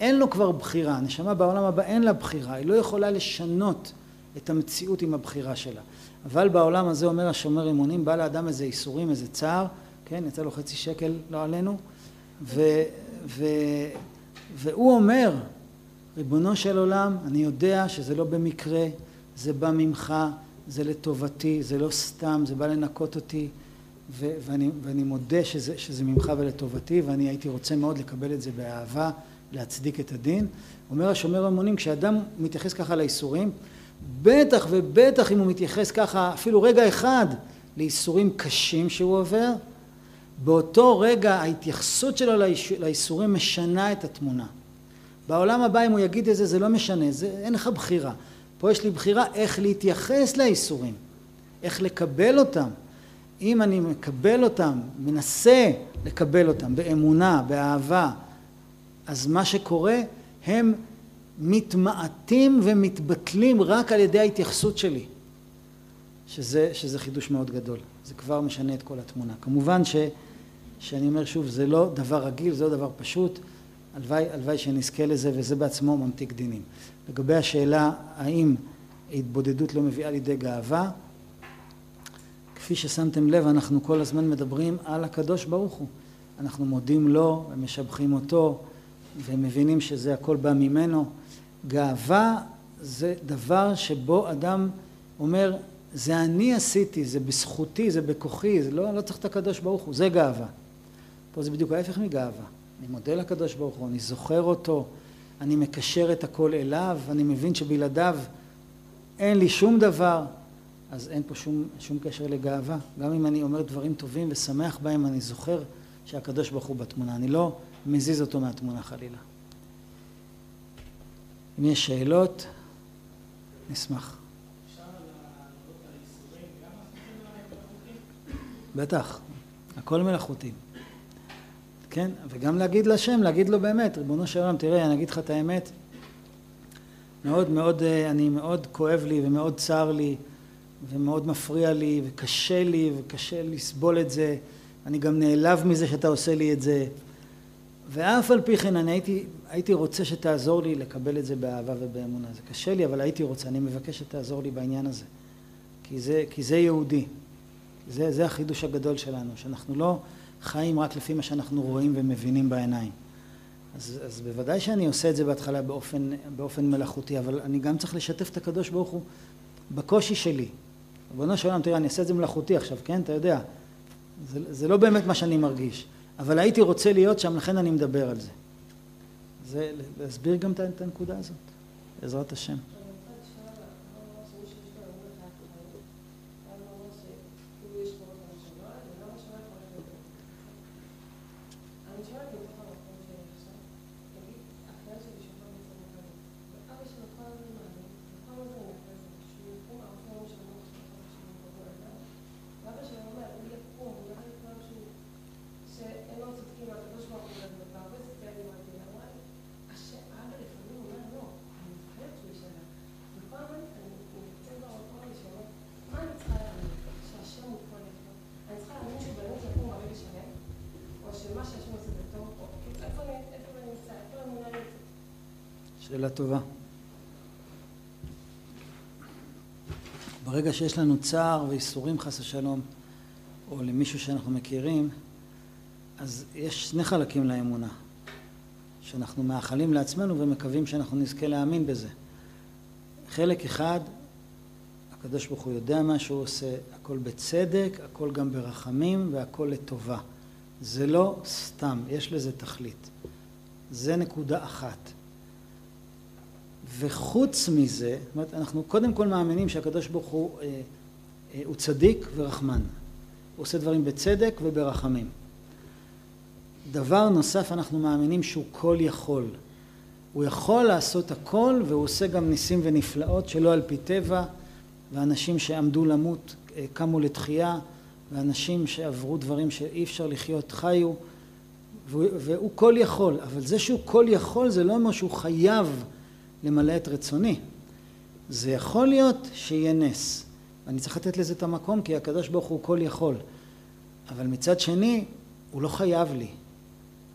אין לו כבר בחירה, הנשמה בעולם הבא אין לה בחירה, היא לא יכולה לשנות את המציאות עם הבחירה שלה. אבל בעולם הזה אומר השומר אמונים, בא לאדם איזה איסורים, איזה צער, כן, יצא לו חצי שקל, לא עלינו, ו, ו, והוא אומר, ריבונו של עולם, אני יודע שזה לא במקרה, זה בא ממך, זה לטובתי, זה לא סתם, זה בא לנקות אותי, ו- ואני, ואני מודה שזה, שזה ממך ולטובתי, ואני הייתי רוצה מאוד לקבל את זה באהבה, להצדיק את הדין. אומר השומר המונים, כשאדם מתייחס ככה לאיסורים, בטח ובטח אם הוא מתייחס ככה אפילו רגע אחד לאיסורים קשים שהוא עובר, באותו רגע ההתייחסות שלו לאיסורים משנה את התמונה. בעולם הבא אם הוא יגיד את זה זה לא משנה, זה, אין לך בחירה. פה יש לי בחירה איך להתייחס לאיסורים, איך לקבל אותם. אם אני מקבל אותם, מנסה לקבל אותם באמונה, באהבה, אז מה שקורה, הם מתמעטים ומתבטלים רק על ידי ההתייחסות שלי, שזה, שזה חידוש מאוד גדול. זה כבר משנה את כל התמונה. כמובן ש, שאני אומר שוב, זה לא דבר רגיל, זה לא דבר פשוט. הלוואי, הלוואי שנזכה לזה, וזה בעצמו ממתיק דינים. לגבי השאלה האם התבודדות לא מביאה לידי גאווה, כפי ששמתם לב, אנחנו כל הזמן מדברים על הקדוש ברוך הוא. אנחנו מודים לו ומשבחים אותו ומבינים שזה הכל בא ממנו. גאווה זה דבר שבו אדם אומר, זה אני עשיתי, זה בזכותי, זה בכוחי, זה לא, לא צריך את הקדוש ברוך הוא, זה גאווה. פה זה בדיוק ההפך מגאווה. אני מודה לקדוש ברוך הוא, אני זוכר אותו, אני מקשר את הכל אליו, אני מבין שבלעדיו אין לי שום דבר, אז אין פה שום, שום קשר לגאווה. גם אם אני אומר דברים טובים ושמח בהם, אני זוכר שהקדוש ברוך הוא בתמונה. אני לא מזיז אותו מהתמונה חלילה. אם יש שאלות, נשמח. בטח, הכל מלאכותי. כן, וגם להגיד לשם, להגיד לו באמת, ריבונו של עולם, תראה, אני אגיד לך את האמת, מאוד מאוד, אה, אני מאוד כואב לי ומאוד צר לי ומאוד מפריע לי וקשה לי וקשה לסבול את זה, אני גם נעלב מזה שאתה עושה לי את זה, ואף על פי כן אני הייתי, הייתי רוצה שתעזור לי לקבל את זה באהבה ובאמונה. זה קשה לי, אבל הייתי רוצה, אני מבקש שתעזור לי בעניין הזה, כי זה, כי זה יהודי. זה, זה החידוש הגדול שלנו, שאנחנו לא חיים רק לפי מה שאנחנו רואים ומבינים בעיניים. אז, אז בוודאי שאני עושה את זה בהתחלה באופן, באופן מלאכותי, אבל אני גם צריך לשתף את הקדוש ברוך הוא בקושי שלי. ריבונו של עולם, תראה, אני אעשה את זה מלאכותי עכשיו, כן? אתה יודע. זה, זה לא באמת מה שאני מרגיש, אבל הייתי רוצה להיות שם, לכן אני מדבר על זה. זה להסביר גם את הנקודה הזאת, בעזרת השם. שאלה טובה. ברגע שיש לנו צער ואיסורים חס ושלום, או למישהו שאנחנו מכירים, אז יש שני חלקים לאמונה, שאנחנו מאחלים לעצמנו ומקווים שאנחנו נזכה להאמין בזה. חלק אחד, הקדוש ברוך הוא יודע מה שהוא עושה, הכל בצדק, הכל גם ברחמים והכל לטובה. זה לא סתם, יש לזה תכלית. זה נקודה אחת. וחוץ מזה, זאת אומרת, אנחנו קודם כל מאמינים שהקדוש ברוך הוא אה, אה, הוא צדיק ורחמן. הוא עושה דברים בצדק וברחמים. דבר נוסף, אנחנו מאמינים שהוא כל יכול. הוא יכול לעשות הכל והוא עושה גם ניסים ונפלאות שלא על פי טבע, ואנשים שעמדו למות אה, קמו לתחייה, ואנשים שעברו דברים שאי אפשר לחיות חיו, והוא כל יכול. אבל זה שהוא כל יכול זה לא אומר שהוא חייב למלא את רצוני. זה יכול להיות שיהיה נס. ואני צריך לתת לזה את המקום כי הקדוש ברוך הוא כל יכול. אבל מצד שני, הוא לא חייב לי.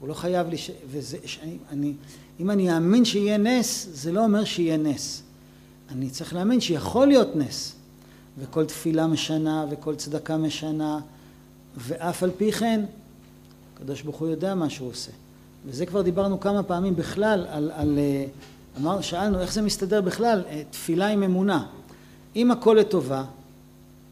הוא לא חייב לי, ש... וזה, שאני, אני, אם אני אאמין שיהיה נס, זה לא אומר שיהיה נס. אני צריך להאמין שיכול להיות נס. וכל תפילה משנה, וכל צדקה משנה, ואף על פי כן, הקדוש ברוך הוא יודע מה שהוא עושה. וזה כבר דיברנו כמה פעמים בכלל על, על, על אמר, שאלנו איך זה מסתדר בכלל, אה, תפילה עם אמונה. אם הכל לטובה,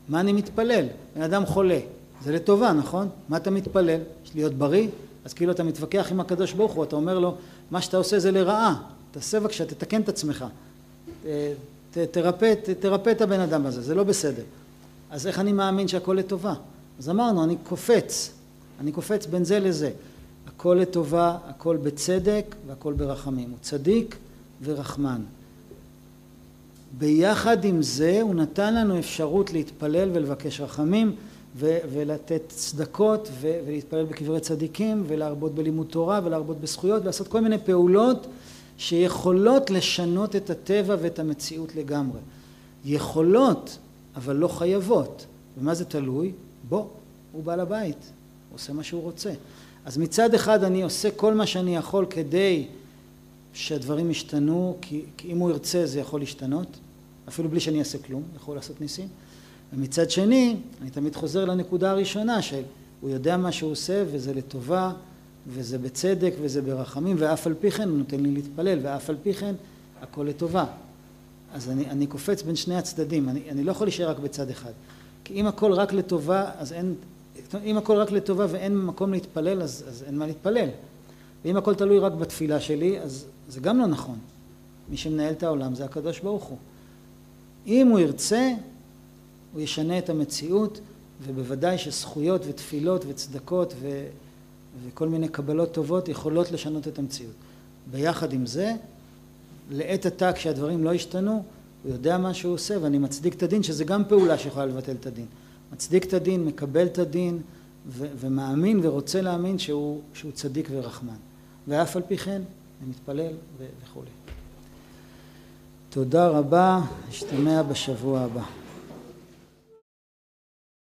מה אני מתפלל? בן אדם חולה, זה לטובה, נכון? מה אתה מתפלל? להיות בריא? אז כאילו אתה מתווכח עם הקדוש ברוך הוא, אתה אומר לו, מה שאתה עושה זה לרעה, תעשה בבקשה, תתקן את עצמך, ת, תרפא, ת, תרפא את הבן אדם הזה, זה לא בסדר. אז איך אני מאמין שהכל לטובה? אז אמרנו, אני קופץ, אני קופץ בין זה לזה. הכל לטובה, הכל בצדק והכל ברחמים. הוא צדיק ורחמן. ביחד עם זה הוא נתן לנו אפשרות להתפלל ולבקש רחמים ו- ולתת צדקות ו- ולהתפלל בקברי צדיקים ולהרבות בלימוד תורה ולהרבות בזכויות ולעשות כל מיני פעולות שיכולות לשנות את הטבע ואת המציאות לגמרי. יכולות, אבל לא חייבות. ומה זה תלוי? בו, הוא בעל הבית, הוא עושה מה שהוא רוצה. אז מצד אחד אני עושה כל מה שאני יכול כדי שהדברים ישתנו, כי, כי אם הוא ירצה זה יכול להשתנות, אפילו בלי שאני אעשה כלום, יכול לעשות ניסים. ומצד שני, אני תמיד חוזר לנקודה הראשונה, שהוא יודע מה שהוא עושה וזה לטובה, וזה בצדק וזה ברחמים, ואף על פי כן הוא נותן לי להתפלל, ואף על פי כן הכל לטובה. אז אני, אני קופץ בין שני הצדדים, אני, אני לא יכול להישאר רק בצד אחד. כי אם הכל רק לטובה, אז אין, אם הכל רק לטובה ואין מקום להתפלל, אז, אז אין מה להתפלל. ואם הכל תלוי רק בתפילה שלי, אז זה גם לא נכון. מי שמנהל את העולם זה הקדוש ברוך הוא. אם הוא ירצה, הוא ישנה את המציאות, ובוודאי שזכויות ותפילות וצדקות ו... וכל מיני קבלות טובות יכולות לשנות את המציאות. ביחד עם זה, לעת עתה כשהדברים לא השתנו, הוא יודע מה שהוא עושה ואני מצדיק את הדין, שזה גם פעולה שיכולה לבטל את הדין. מצדיק את הדין, מקבל את הדין ו- ומאמין ורוצה להאמין שהוא, שהוא צדיק ורחמן. ואף על פי כן, אני מתפלל ו- וכולי. תודה רבה, נשתמע בשבוע הבא.